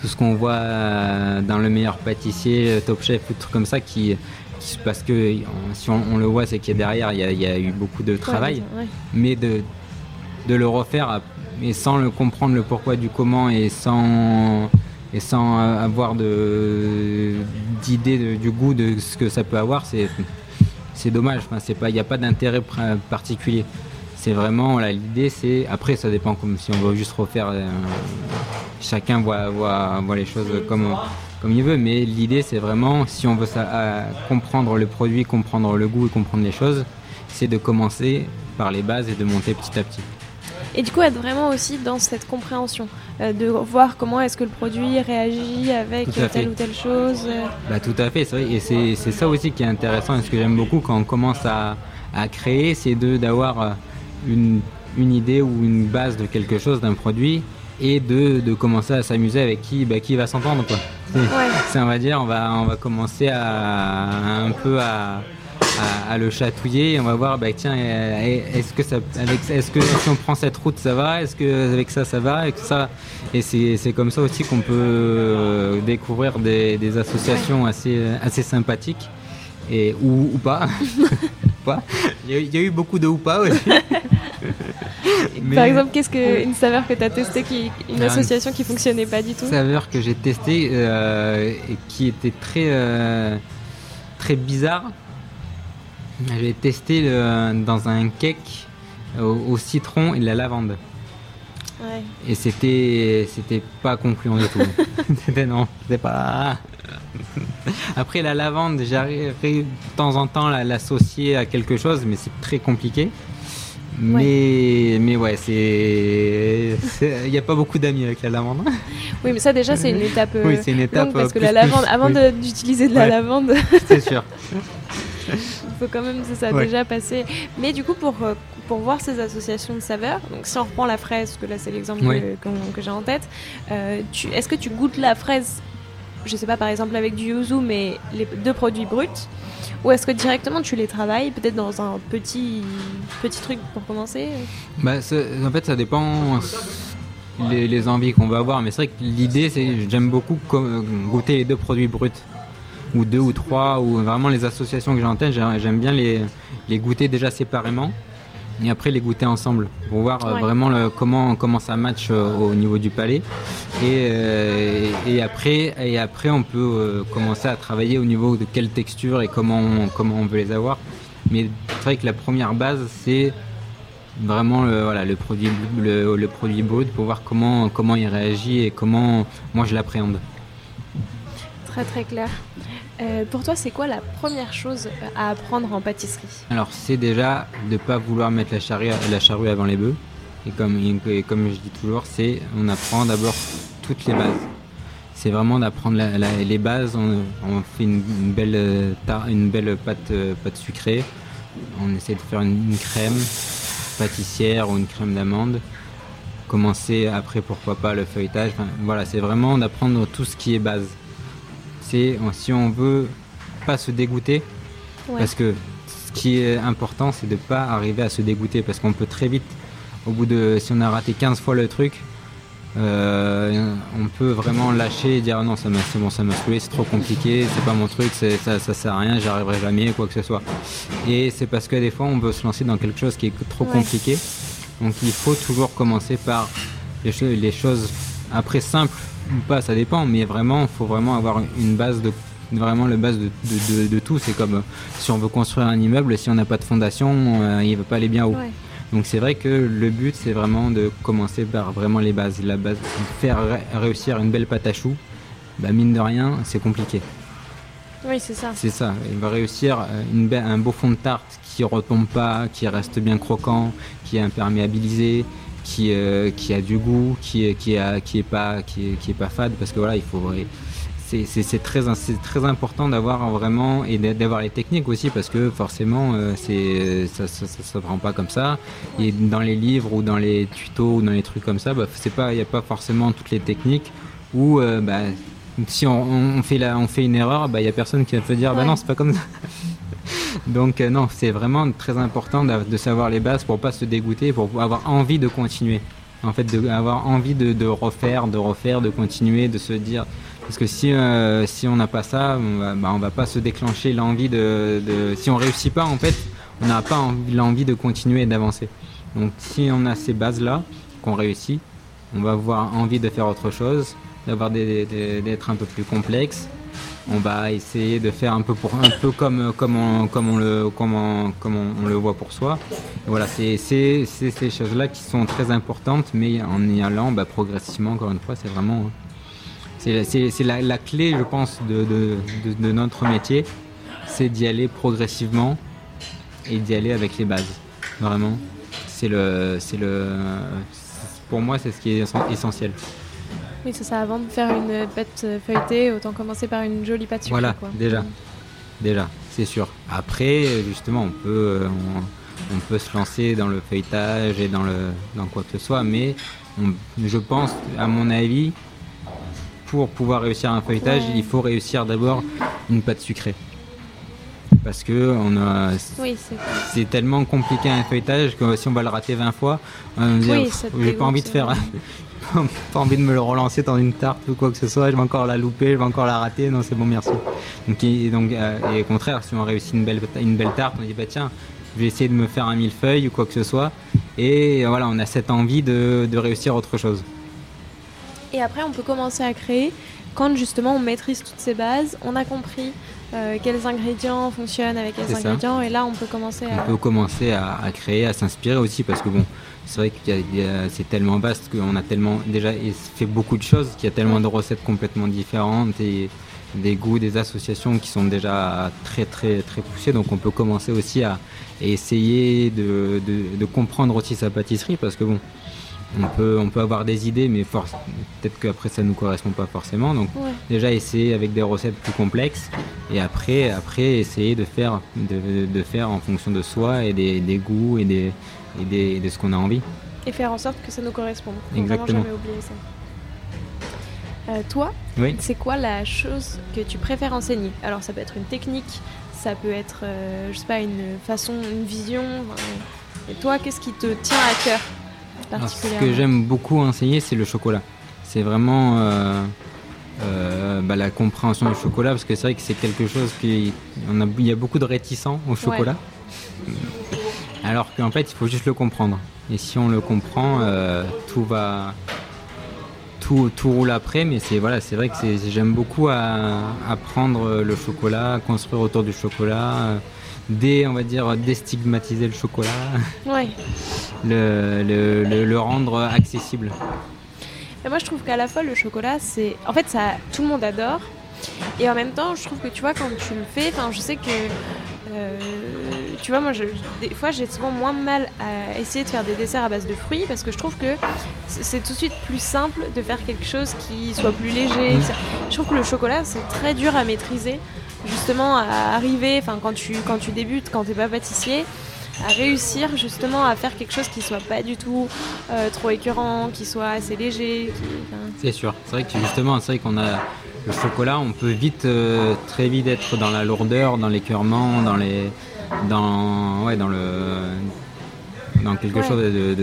tout ce qu'on voit dans le meilleur pâtissier, top chef, tout trucs comme ça qui, parce que si on, le voit, c'est qu'il y a derrière, il y a, eu beaucoup de travail, mais de, de le refaire sans le comprendre le pourquoi du comment et sans et sans avoir d'idée du goût de ce que ça peut avoir, c'est c'est dommage. Enfin, c'est pas, il n'y a pas d'intérêt particulier. C'est vraiment l'idée, c'est après ça dépend comme si on veut juste refaire. Euh, chacun voit, voit, voit, les choses comme comme il veut, mais l'idée c'est vraiment si on veut ça, comprendre le produit, comprendre le goût et comprendre les choses, c'est de commencer par les bases et de monter petit à petit et du coup être vraiment aussi dans cette compréhension, euh, de voir comment est-ce que le produit réagit avec telle ou telle chose. Euh. Bah, tout à fait, c'est vrai, et c'est ça aussi qui est intéressant et ce que j'aime beaucoup quand on commence à, à créer, c'est d'avoir euh, une, une, idée ou une base de quelque chose, d'un produit, et de, de, commencer à s'amuser avec qui, bah, qui va s'entendre. C'est, on va dire, on va, on va commencer à, un peu à à, le chatouiller. on va voir, bah, tiens, est-ce que, ça, est-ce que si on prend cette route, ça va? Est-ce que avec ça, ça va? Et, ça, et c'est, comme ça aussi qu'on peut euh, découvrir des, associations assez, assez sympathiques. Et, ou, pas. *laughs* Il, y a, eu beaucoup de ou pas aussi. *laughs* Par exemple, qu'est-ce que une saveur que tu as testée, qui, une association qui fonctionnait pas du tout Une saveur que j'ai testée euh, et qui était très, euh, très bizarre. J'ai testé dans un cake au, citron et de la lavande. Et c'était c'était pas concluant du tout. *laughs* *laughs* c'était non, c'était pas. Après la lavande, j'arrive de temps en temps à l'associer à quelque chose, mais c'est très compliqué. Mais, mais ouais, c'est. Il n'y a pas beaucoup d'amis avec la lavande. *laughs* Oui, mais ça, déjà, c'est une étape. oui, c'est une étape. parce que la lavande, avant d'utiliser de, la lavande. *laughs* c'est sûr. Il faut quand même ça déjà passer. Mais du coup, pour, euh, pour voir ces associations de saveurs, donc si on reprend la fraise, parce que là c'est l'exemple que, j'ai en tête, euh, est-ce que tu goûtes la fraise, je sais pas par exemple avec du yuzu, mais les deux produits bruts ou est-ce que directement tu les travailles, peut-être dans un petit, petit truc pour commencer? Bah, En fait, ça dépend les, envies qu'on va avoir, mais c'est vrai que l'idée, c'est j'aime beaucoup goûter les deux produits bruts ou deux ou trois, ou vraiment les associations que j'ai en tête, j'aime bien les goûter déjà séparément et après les goûter ensemble pour voir euh, vraiment le, comment, comment ça match euh, au niveau du palais. Et, euh, et, après, et après, on peut commencer à travailler au niveau de quelle texture et comment on, comment on veut les avoir. Mais c'est vrai que la première base, c'est vraiment le, voilà, le, produit, le, le produit brut pour voir comment, comment il réagit et comment moi je l'appréhende. Très très clair. Euh, pour toi, c'est quoi la première chose à apprendre en pâtisserie Alors, c'est déjà de ne pas vouloir mettre la charrue, la charrue avant les bœufs. Et comme, je dis toujours, c'est on apprend d'abord toutes les bases. C'est vraiment d'apprendre les bases. On, fait une, belle, euh, une belle pâte, euh, pâte sucrée. On essaie de faire une, crème pâtissière ou une crème d'amande. Commencer après, pourquoi pas, le feuilletage. voilà, c'est vraiment d'apprendre tout ce qui est base c'est si on veut pas se dégoûter, parce que ce qui est important, c'est de ne pas arriver à se dégoûter, parce qu'on peut très vite, au bout de, si on a raté 15 fois le truc, euh, on peut vraiment lâcher et dire ah non ça c'est bon ça m'a saoulé c'est trop compliqué c'est pas mon truc ça, ça sert à rien j'y arriverai jamais quoi que ce soit. Et c'est parce que des fois on veut se lancer dans quelque chose qui est trop compliqué. Donc il faut toujours commencer par les, les choses après simples ou pas, ça dépend, mais vraiment, il faut vraiment avoir une base de vraiment la base de, de, tout. C'est comme euh, si on veut construire un immeuble, si on n'a pas de fondation, euh, il ne va pas aller bien haut. Donc c'est vrai que le but, c'est vraiment de commencer par vraiment les bases. La base, faire réussir une belle pâte à choux, bah, mine de rien, c'est compliqué. Oui, c'est ça. C'est ça. Il va réussir euh, une un beau fond de tarte qui retombe pas, qui reste bien croquant, qui est imperméabilisé, qui, qui a du goût, qui, qui, a, qui, est pas, qui, est, qui est pas fade, parce que voilà, il faut c'est très, très important d'avoir vraiment et d'avoir les techniques aussi parce que forcément c'est ça, ça, ça, prend pas comme ça et dans les livres ou dans les tutos ou dans les trucs comme ça bah, c'est pas il n'y a pas forcément toutes les techniques ou bah, si on, fait la, on fait une erreur, il bah, n'y a personne qui va te dire bah non, c'est pas comme ça. *laughs* Donc euh, non, c'est vraiment très important de, savoir les bases pour pas se dégoûter, pour avoir envie de continuer. En fait, de, avoir envie de, refaire, de refaire, de continuer, de se dire. Parce que si, euh, on n'a pas ça, on va, bah, va pas se déclencher l'envie de, Si on réussit pas, en fait, on n'a pas l'envie de continuer et d'avancer. Donc si on a ces bases-là, qu'on réussit, on va avoir envie de faire autre chose, d'avoir d'être un peu plus complexe. On va essayer de faire un peu comme on, le voit pour soi. voilà, c'est ces choses-là qui sont très importantes, mais en y allant bah, progressivement, encore une fois, c'est vraiment c'est la, clé, je pense, de, de, de, notre métier, c'est d'y aller progressivement et d'y aller avec les bases. Vraiment, c'est le c'est le pour moi, c'est ce qui est essentiel. Oui, c'est ça. Avant de faire une pâte feuilletée, autant commencer par une jolie pâte sucrée. Voilà, déjà. Déjà, c'est sûr. Après, justement, on peut, euh, on, peut se lancer dans le feuilletage et dans, le, dans quoi que ce soit, mais je pense, à mon avis, pour pouvoir réussir un feuilletage, il faut réussir d'abord une pâte sucrée. Parce que on a, c'est tellement compliqué un feuilletage que si on va le rater 20 fois, on va oui, j'ai pas envie de faire *laughs* pas envie de me le relancer dans une tarte ou quoi que ce soit, je vais encore la louper, je vais encore la rater, non c'est bon merci. Donc, et, donc, euh, et au contraire, si on réussit une belle, une belle tarte, on dit bah tiens, je vais essayer de me faire un millefeuille ou quoi que ce soit. Et voilà, on a cette envie de, de réussir autre chose. Et après, on peut commencer à créer quand justement on maîtrise toutes ces bases, on a compris euh, quels ingrédients fonctionnent avec quels ingrédients, et là on peut commencer à... On peut commencer à, à créer, à s'inspirer aussi, parce que bon, c'est vrai que c'est tellement vaste qu'on a tellement déjà fait beaucoup de choses, qu'il y a tellement de recettes complètement différentes et des goûts, des associations qui sont déjà très très très poussées. Donc on peut commencer aussi à essayer de, de, comprendre aussi sa pâtisserie parce que bon, on peut, on peut avoir des idées, mais peut-être qu'après ça ne nous correspond pas forcément. Donc déjà essayer avec des recettes plus complexes et après, après essayer de faire, de, de faire en fonction de soi et des, des goûts et des, et, de ce qu'on a envie. Et faire en sorte que ça nous corresponde. Exactement. jamais oublier ça. Euh, toi, c'est quoi la chose que tu préfères enseigner? Alors ça peut être une technique, ça peut être, euh, je sais pas, une façon, une vision. et toi, qu'est-ce qui te tient à cœur particulièrement Ce que j'aime beaucoup enseigner, c'est le chocolat. C'est vraiment euh, bah, la compréhension du chocolat, parce que c'est vrai que c'est quelque chose qui, on a, il y a beaucoup de réticents au chocolat. Alors qu'en fait, il faut juste le comprendre. Et si on le comprend, euh, tout va. Tout, tout, roule après, mais c'est voilà, c'est vrai que j'aime beaucoup apprendre le chocolat, construire autour du chocolat, dé, on va dire déstigmatiser le chocolat, ouais. *laughs* le, le, le, rendre accessible. Et moi, je trouve qu'à la fois le chocolat, c'est, en fait, ça, tout le monde adore, et en même temps, je trouve que tu vois, quand tu le fais, enfin, je sais que euh, tu vois, moi, des fois, j'ai souvent moins de mal à essayer de faire des desserts à base de fruits parce que je trouve que c'est tout de suite plus simple de faire quelque chose qui soit plus léger. Je trouve que le chocolat, c'est très dur à maîtriser. Justement, à arriver, enfin, quand tu, quand tu débutes, quand t'es pas pâtissier, à réussir justement à faire quelque chose qui soit pas du tout euh, trop écœurant, qui soit assez léger. C'est sûr. C'est vrai que justement, c'est vrai qu'on a le chocolat, on peut vite, euh, très vite être dans la lourdeur, dans l'écœurement, dans les, dans, ouais, dans le, dans quelque chose de,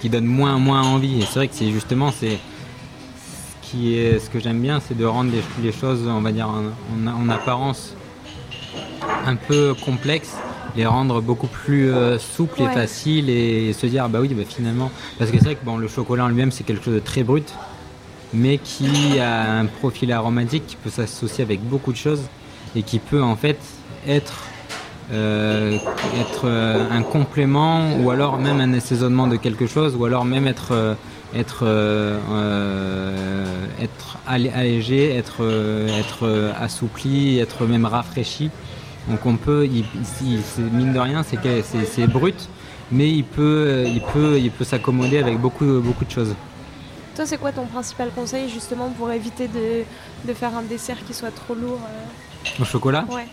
qui donne moins, moins envie. Et c'est vrai que c'est justement, c'est ce qui est, ce que j'aime bien, c'est de rendre les, choses, on va dire, en, apparence un peu complexes les rendre beaucoup plus euh, souples et faciles et, se dire bah oui bah finalement parce que c'est vrai que bon le chocolat en lui-même c'est quelque chose de très brut mais qui a un profil aromatique qui peut s'associer avec beaucoup de choses et qui peut en fait être, euh, être euh, un complément ou alors même un assaisonnement de quelque chose ou alors même être, euh, être, être allégé, être, être assoupli, être même rafraîchi. Donc on peut, mine de rien, c'est brut, mais il peut, il peut, il peut s'accommoder avec beaucoup, beaucoup de choses. Toi, c'est quoi ton principal conseil justement pour éviter de, faire un dessert qui soit trop lourd Au chocolat Ouais.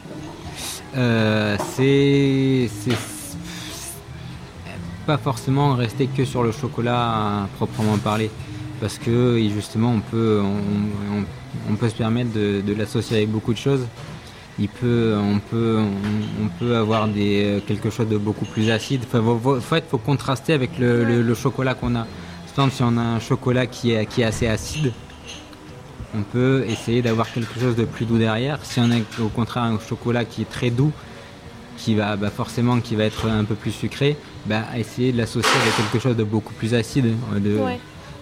c'est pas forcément rester que sur le chocolat à proprement parler parce que justement on peut, on, peut se permettre de, l'associer avec beaucoup de choses. Il peut, on, peut, on, peut avoir des, quelque chose de beaucoup plus acide. Enfin, faut, faut, contraster avec le, chocolat qu'on a. Par si on a un chocolat qui est, qui est assez acide, on peut essayer d'avoir quelque chose de plus doux derrière. Si on a au contraire un chocolat qui est très doux, qui va bah, forcément qui va être un peu plus sucré, bah, essayer de l'associer avec quelque chose de beaucoup plus acide. De,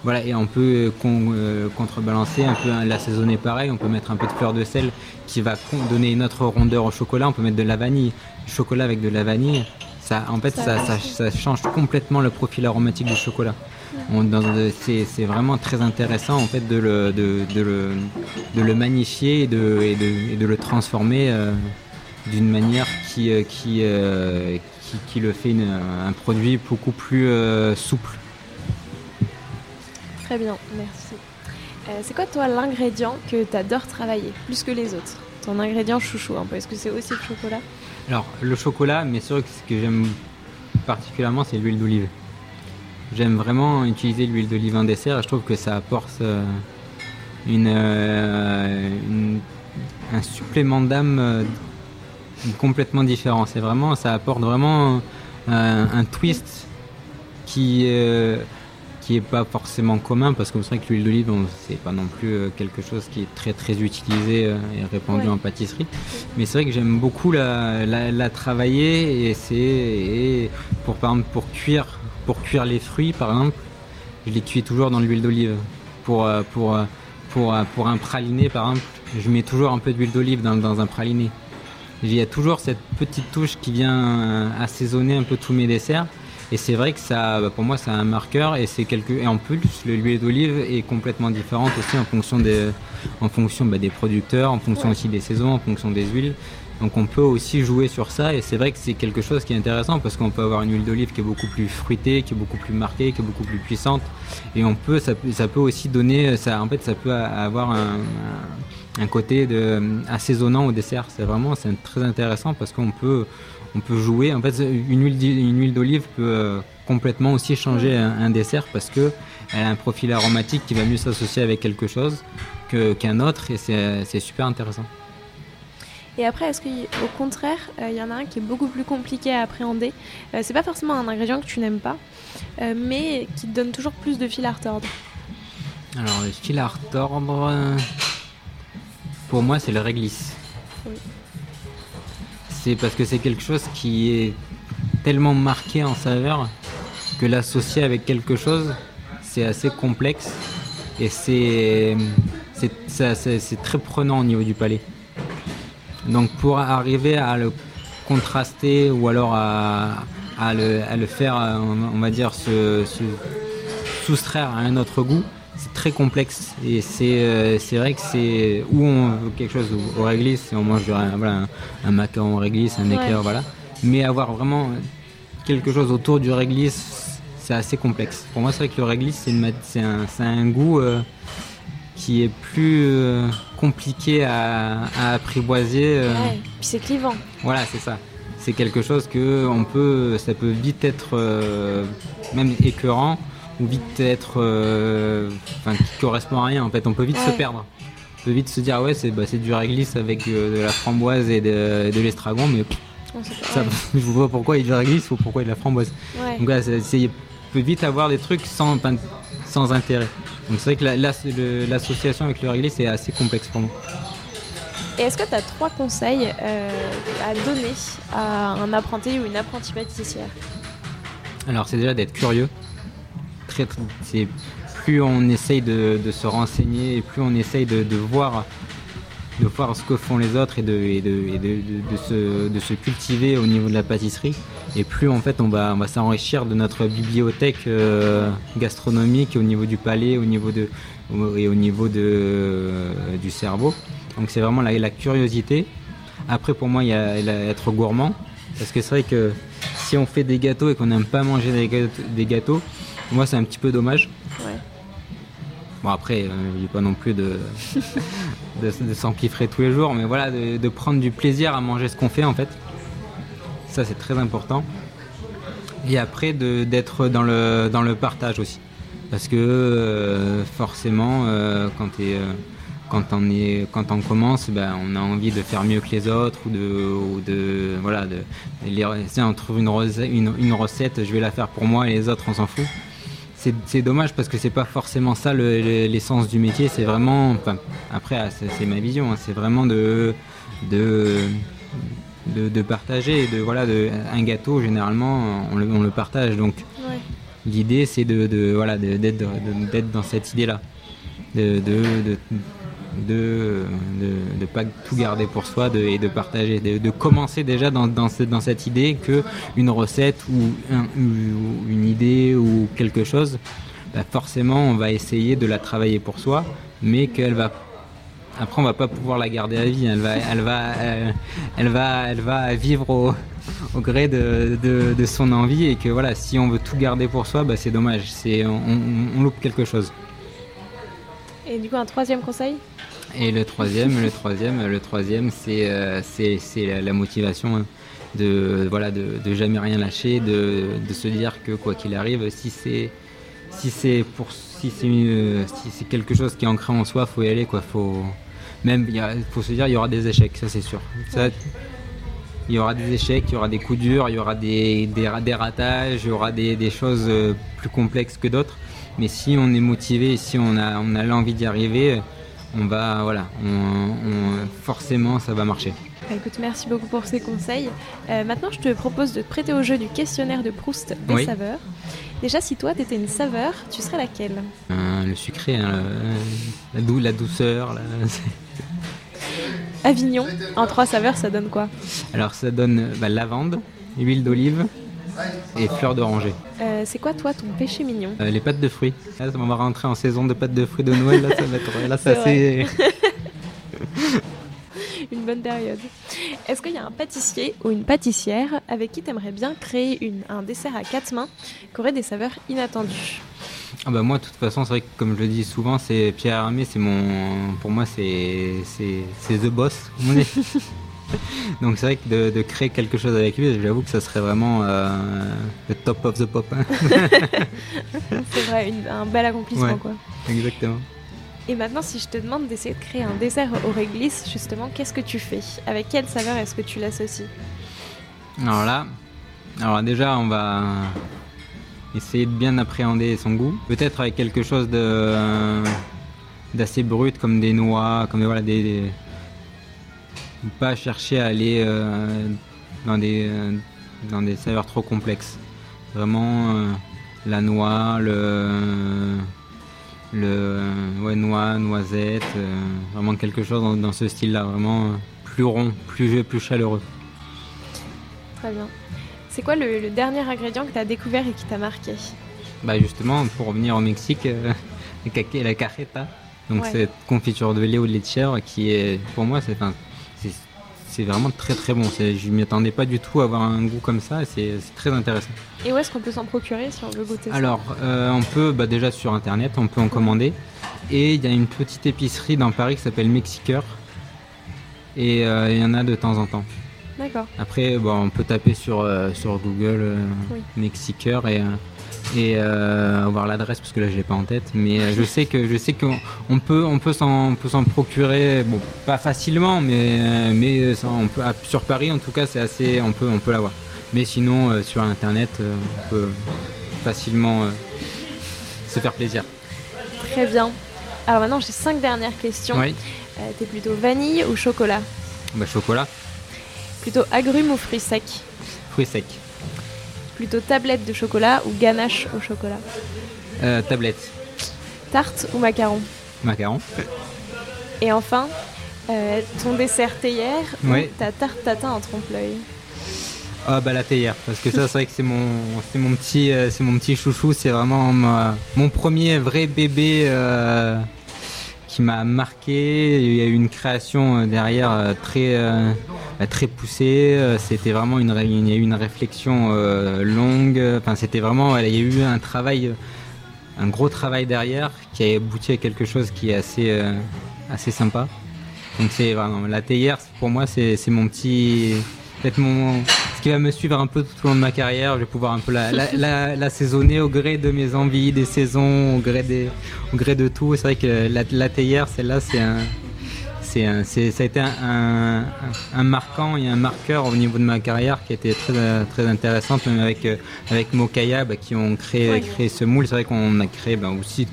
voilà, et on peut euh, euh, contrebalancer, un peu l'assaisonner pareil. On peut mettre un peu de fleur de sel qui va donner une autre rondeur au chocolat. On peut mettre de la vanille, chocolat avec de la vanille. Ça, en fait, ça, change complètement le profil aromatique du chocolat. C'est vraiment très intéressant en fait de le, de, le, magnifier et de, et de, le transformer euh, d'une manière qui, qui, qui, le fait un produit beaucoup plus souple. Très bien, merci. Euh, c'est quoi toi l'ingrédient que tu adores travailler, plus que les autres? Ton ingrédient chouchou un peu, est-ce que c'est aussi le chocolat? Alors le chocolat, mais c'est vrai que ce que j'aime particulièrement c'est l'huile d'olive. J'aime vraiment utiliser l'huile d'olive en dessert et je trouve que ça apporte euh, euh, une, un supplément d'âme complètement différent. C'est vraiment, ça apporte vraiment un twist qui qui est pas forcément commun parce que c'est vrai que l'huile d'olive, c'est pas non plus euh, quelque chose qui est très très utilisé euh, et répandu en pâtisserie. Mais c'est vrai que j'aime beaucoup la, la, travailler et c'est pour par exemple pour cuire pour cuire les fruits par exemple, je les cuis toujours dans l'huile d'olive. Pour euh, pour pour pour un praliné par exemple, je mets toujours un peu d'huile d'olive dans, dans un praliné. Il y a toujours cette petite touche qui vient assaisonner un peu tous mes desserts. Et c'est vrai que ça, bah, pour moi, c'est un marqueur et c'est quelque. Et en plus, l'huile d'olive est complètement différente aussi en fonction des, en fonction bah, des producteurs, en fonction aussi des saisons, en fonction des huiles. Donc on peut aussi jouer sur ça et c'est vrai que c'est quelque chose qui est intéressant parce qu'on peut avoir une huile d'olive qui est beaucoup plus fruitée, qui est beaucoup plus marquée, qui est beaucoup plus puissante et on peut ça, ça peut aussi donner ça en fait ça peut avoir un, un côté de assaisonnant au dessert. C'est vraiment c'est très intéressant parce qu'on peut on peut jouer. En fait, une huile d'olive peut euh, complètement aussi changer un, dessert parce que elle a un profil aromatique qui va mieux s'associer avec quelque chose qu'un autre et c'est super intéressant. Et après, est-ce qu'au contraire, euh, il y en a un qui est beaucoup plus compliqué à appréhender euh, C'est pas forcément un ingrédient que tu n'aimes pas, mais qui te donne toujours plus de fil à retordre. Alors, le fil à retordre, pour moi, c'est le réglisse. Oui c'est parce que c'est quelque chose qui est tellement marqué en saveur que l'associer avec quelque chose, c'est assez complexe et c'est très prenant au niveau du palais. Donc pour arriver à le contraster ou alors à, le, faire, on va dire, se soustraire à un autre goût, c'est très complexe et c'est euh, vrai que c'est où on veut quelque chose au, réglisse, on mange voilà, un, macaron au réglisse, un éclair, voilà. Mais avoir vraiment quelque chose autour du réglisse, c'est assez complexe. Pour moi, c'est vrai que le réglisse, c'est un, un, goût euh, qui est plus euh, compliqué à, à apprivoiser. Ouais, puis c'est clivant. Voilà, c'est ça. C'est quelque chose que on peut, ça peut vite être même écœurant ou vite être. Euh, enfin, qui correspond à rien en fait. On peut vite se perdre. On peut vite se dire, ouais, c'est bah, du réglisse avec euh, de la framboise et de, de l'estragon, mais ça, *laughs* je vois pourquoi il y a du réglisse ou pourquoi il y a de la framboise. Donc là, c'est, peut vite avoir des trucs sans, sans intérêt. Donc c'est vrai que l'association avec le réglisse c'est assez complexe pour moi. Et est-ce que tu as trois conseils euh, à donner à un apprenti ou une apprentie pâtissière? Alors c'est déjà d'être curieux plus on essaye de, se renseigner et plus on essaye de, voir de voir ce que font les autres et de, de, se, cultiver au niveau de la pâtisserie. Et plus en fait on va, va s'enrichir de notre bibliothèque euh, gastronomique au niveau du palais, au niveau de, et au niveau de, euh, du cerveau. Donc c'est vraiment la, la, curiosité. Après pour moi il y a, être gourmand. Parce que c'est vrai que si on fait des gâteaux et qu'on n'aime pas manger des gâteaux, des gâteaux, moi c'est un petit peu dommage. Ouais. Bon après, euh, je dis pas non plus de, *laughs* de, de s'empiffrer tous les jours, mais voilà, de, de prendre du plaisir à manger ce qu'on fait en fait. Ça c'est très important. Et après d'être dans le, dans le partage aussi. Parce que euh, forcément, euh, quand, euh, quand, on est, quand on commence, ben, on a envie de faire mieux que les autres ou de, ou de voilà, de, les, on trouve une, une, recette, je vais la faire pour moi et les autres on s'en fout. C'est, dommage parce que c'est pas forcément ça le- le- l'essence du métier. C'est vraiment, après ah, c'est, c'est ma vision, hein, c'est vraiment de, de, de, de partager. et De voilà, de, un gâteau généralement on le, on le partage donc. Ouais. L'idée, c'est de, de- voilà, d'être, dans cette idée-là. De de, de, de, de- de pas tout garder pour soi de- et de partager. De, de commencer déjà dans, dans, cette, dans cette idée que une recette ou, un- ou une idée ou quelque chose, bah forcément, on va essayer de la travailler pour soi, mais qu'elle va après, on va pas pouvoir la garder à vie. Elle va, elle va, euh, elle va, elle va vivre au, au gré de, de- de son envie et que voilà, si on veut tout garder pour soi, bah, c'est dommage. C'est, on, on- on loupe quelque chose. Et du coup, un troisième conseil? Et le troisième, le troisième, le troisième, c'est, euh, c'est, c'est la, la motivation hein, de, voilà, de, de jamais rien lâcher, de, de se dire que quoi qu'il arrive, si c'est, si c'est pour, si c'est, euh, si c'est quelque chose qui est ancré en soi, faut y aller quoi. Faut, même, il faut se dire, il y aura des échecs, ça c'est sûr. Ça, il y aura des échecs, il y aura des coups durs, il y aura des, des, ra- des ratages, il y aura des, des choses euh, plus complexes que d'autres. Mais si on est motivé, si on a, on a l'envie d'y arriver, on va, voilà, on, on- forcément ça va marcher. Bah, Écoute, merci beaucoup pour ces conseils. Euh, maintenant, je te propose de te prêter au jeu du questionnaire de Proust des Oui. saveurs. Déjà, si toi, t'étais une saveur, tu serais laquelle? Euh, le sucré, hein, le- la, dou- la douceur. la- *laughs* Avignon, en trois saveurs, ça donne quoi Alors ça donne bah, lavande, huile d'olive et fleurs d'oranger. Euh, C'est quoi, toi, ton péché mignon Euh, les pâtes de fruits. Là, on va rentrer en saison de pâtes de fruits de Noël. Là, ça va être, là, c'est assez- *laughs* Une bonne période. Est-ce qu'il y a un pâtissier ou une pâtissière avec qui t'aimerais bien créer une, un dessert à quatre mains qui aurait des saveurs inattendues? Ah bah moi, de toute façon, c'est vrai que comme je le dis souvent, c'est Pierre Hermé, c'est mon, pour moi, c'est, the boss. *laughs* Donc c'est vrai que de, de créer quelque chose avec lui, j'avoue que ça serait vraiment euh, le top of the pop. hein. *laughs* C'est vrai, une- un bel accomplissement, Ouais. quoi. Exactement. Et maintenant, si je te demande d'essayer de créer un dessert au réglisse, justement, qu'est-ce que tu fais? Avec quelle saveur est-ce que tu l'associes? Alors là, alors déjà, on va essayer de bien appréhender son goût. Peut-être avec quelque chose de d'assez brut, comme des noix, comme voilà des, pas chercher à aller euh, dans des euh, dans des saveurs trop complexes. Vraiment euh, la noix, le le ouais, noix, noisette, euh, vraiment quelque chose dans, ce style-là, vraiment euh, plus rond, plus plus chaleureux. Très bien. C'est quoi le, le dernier ingrédient que tu as découvert et qui t'a marqué Bah justement, pour revenir au Mexique, euh, *laughs* la cajeta, donc Ouais. cette confiture de lait ou de lait de chèvre qui est, pour moi, c'est, vraiment très très bon. Je m'y attendais pas du tout à avoir un goût comme ça, et c'est, c'est très intéressant. Et où est-ce qu'on peut s'en procurer si on veut goûter ça Alors, euh, on peut bah, déjà sur internet, on peut en commander, et il y a une petite épicerie dans Paris qui s'appelle Mexiqueur, et euh, il y en a de temps en temps. D'accord. Après, bon, on peut taper sur, euh, sur Google euh, Oui. Mexiqueur et, euh, et euh, voir l'adresse parce que là je l'ai pas en tête. Mais je *laughs* sais que je sais qu'on on peut on peut s'en on peut s'en procurer bon pas facilement mais mais ça, on peut sur Paris en tout cas c'est assez on peut on peut l'avoir. Mais sinon euh, sur internet euh, on peut facilement se faire plaisir. Très bien. Alors maintenant, j'ai cinq dernières questions. Oui. Euh, T'es plutôt vanille ou chocolat? Bah, chocolat, Plutôt agrumes ou fruits secs fruits secs, Plutôt tablette de chocolat ou ganache au chocolat euh, tablette, Tarte ou macaron macaron. Et enfin, euh, ton dessert théière Oui. ou ta tarte tatin en trompe-l'œil Ah bah la théière, parce que ça c'est vrai que c'est mon, c'est mon petit, euh, c'est mon petit chouchou, c'est vraiment ma- mon premier vrai bébé euh, qui m'a marqué. Il y a eu une création derrière très, très poussé. C'était vraiment une, il y a eu une réflexion longue. Enfin, c'était vraiment, il y a eu un travail, un gros travail derrière qui a abouti à quelque chose qui est assez, assez sympa. Donc c'est vraiment la théière pour moi c'est mon petit peut-être mon ce qui va me suivre un peu tout au long de ma carrière. Je vais pouvoir un peu la, la, la, saisonner au gré de mes envies, des saisons, au gré des au gré de tout. C'est vrai que la théière celle-là c'est un c'est un, ça a été un, un, marquant et un marqueur au niveau de ma carrière qui était très, très intéressante, même avec, avec Mokaya bah, qui ont créé, créé ce moule. C'est vrai qu'on a créé bah, aussi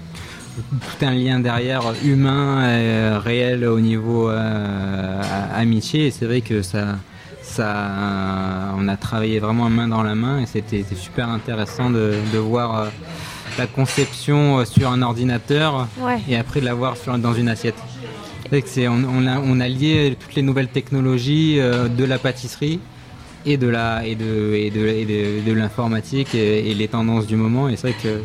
tout un lien derrière humain, euh, réel au niveau euh, amitié. Et c'est vrai que ça, ça, on a travaillé vraiment main dans la main et c'était super intéressant de, voir euh, la conception sur un ordinateur et après de la voir dans une assiette. C'est, on, on, a, on, a, lié toutes les nouvelles technologies de la pâtisserie et de la et de et de, de, l'informatique et, et, les tendances du moment. Et c'est vrai que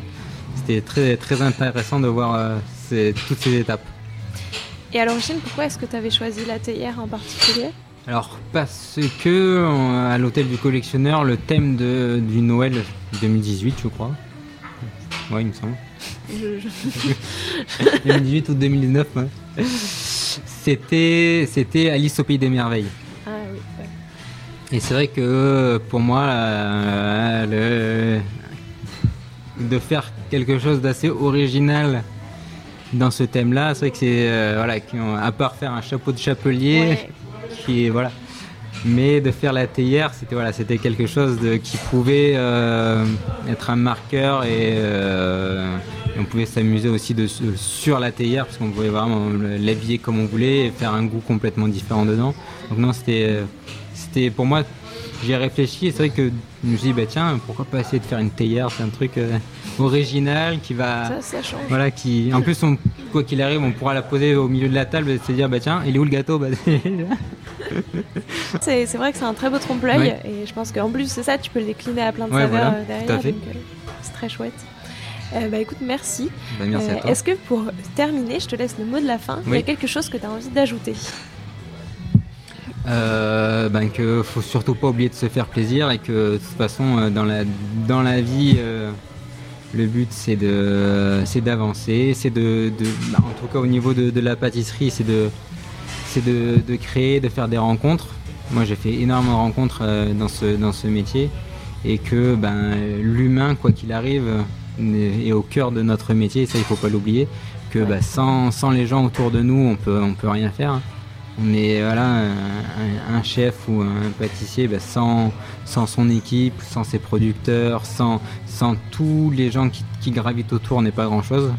c'était très, très intéressant de voir euh, toutes ces étapes. Et à l'origine, pourquoi est-ce que tu avais choisi la théière en particulier? Alors parce que à l'hôtel du collectionneur, le thème de, du Noël 2018, je crois. Ouais, il me semble. 2018 *laughs* ou 2019, C'était, c'était Alice au pays des merveilles. Ah oui. Et c'est vrai que pour moi, le, de faire quelque chose d'assez original dans ce thème-là. C'est vrai que c'est euh, voilà, à part faire un chapeau de chapelier, qui voilà, mais de faire la théière, c'était voilà, c'était quelque chose de, qui pouvait euh, être un marqueur euh, et, on pouvait s'amuser aussi de, sur la théière parce qu'on pouvait vraiment l'habiller comme on voulait et faire un goût complètement différent dedans. Donc non, c'était c'était pour moi j'ai réfléchi et c'est vrai que je me suis dit, bah tiens, pourquoi pas essayer de faire une théière C'est un truc euh, original qui va. Ça, ça change. Voilà, qui. En plus, on, quoi qu'il arrive, on pourra la poser au milieu de la table et se dire, bah tiens, il est où le gâteau? Bah, C'est vrai que c'est un très beau trompe-l'œil et je pense qu'en plus, c'est ça, tu peux le décliner à plein de saveurs euh, derrière. Euh, c'est très chouette. Bah écoute, merci. Bah, merci Est-ce que pour terminer, je te laisse le mot de la fin, il y a quelque chose que tu as envie d'ajouter euh, ben que faut surtout pas oublier de se faire plaisir et que de toute façon euh, dans la dans la vie euh, le but c'est de c'est d'avancer c'est de, bah, en tout cas au niveau de, la pâtisserie c'est de c'est de, de, créer de faire des rencontres. Moi j'ai fait énormément de rencontres euh, dans ce dans ce métier et que ben l'humain quoi qu'il arrive est au cœur de notre métier et ça il faut pas l'oublier que bah, sans, sans les gens autour de nous on peut on peut rien faire on est voilà, un, chef ou un pâtissier bah, sans, sans son équipe, sans ses producteurs, sans, sans tous les gens qui, gravitent autour, n'est pas grand-chose.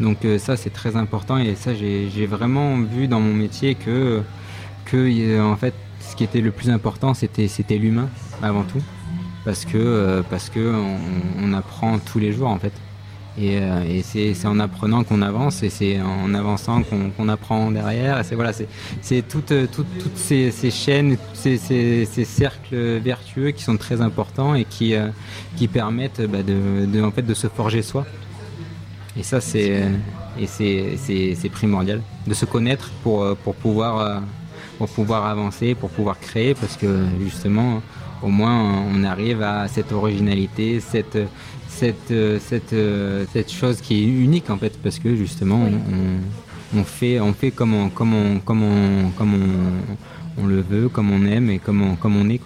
Donc euh, ça c'est très important et ça j'ai vraiment vu dans mon métier que, que en fait ce qui était le plus important c'était l'humain avant tout parce que euh, parce que on, apprend tous les jours en fait. Et, euh, c'est en apprenant qu'on avance et c'est en avançant qu'on apprend derrière. Et c'est voilà, c'est toutes, euh, toutes, toutes ces, ces, chaînes, ces, ces, ces, cercles vertueux qui sont très importants et qui, qui permettent bah, de, de, en fait, de se forger soi. Et ça, c'est primordial de se connaître pour, pour, pouvoir, pour pouvoir avancer, pour pouvoir créer, parce que justement, au moins, on arrive à cette originalité, cette cette, euh, cette, euh, cette chose qui est unique en fait parce que justement on, on, fait, on fait comme on, comme on, comme on, comme on, on le veut, comme on aime et comme on, comme on est.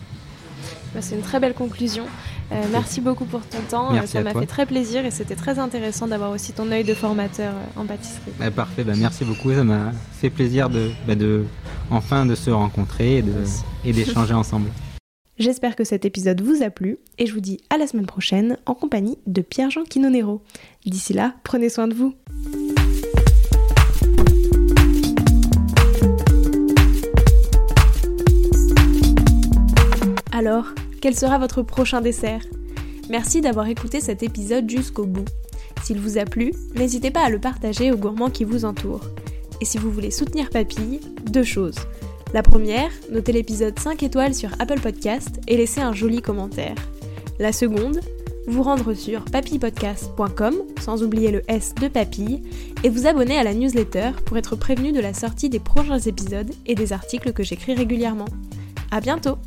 Bah, c'est une très belle conclusion. Euh, merci beaucoup pour ton temps. ça m'a fait très plaisir et c'était très intéressant d'avoir aussi ton œil de formateur en pâtisserie. Bah, parfait, bah, merci beaucoup. Ça m'a fait plaisir de, de, enfin de se rencontrer et d'échanger ensemble. J'espère que cet épisode vous a plu et je vous dis à la semaine prochaine en compagnie de Pierre-Jean Quinonero. D'ici là, prenez soin de vous. Alors, quel sera votre prochain dessert? Merci d'avoir écouté cet épisode jusqu'au bout. S'il vous a plu, n'hésitez pas à le partager aux gourmands qui vous entourent. Et si vous voulez soutenir Papille, deux choses. La première, notez l'épisode 5 étoiles sur Apple Podcast et laissez un joli commentaire. La seconde, vous rendre sur papillepodcast.com, sans oublier le S de papille, et vous abonner à la newsletter pour être prévenu de la sortie des prochains épisodes et des articles que j'écris régulièrement. À bientôt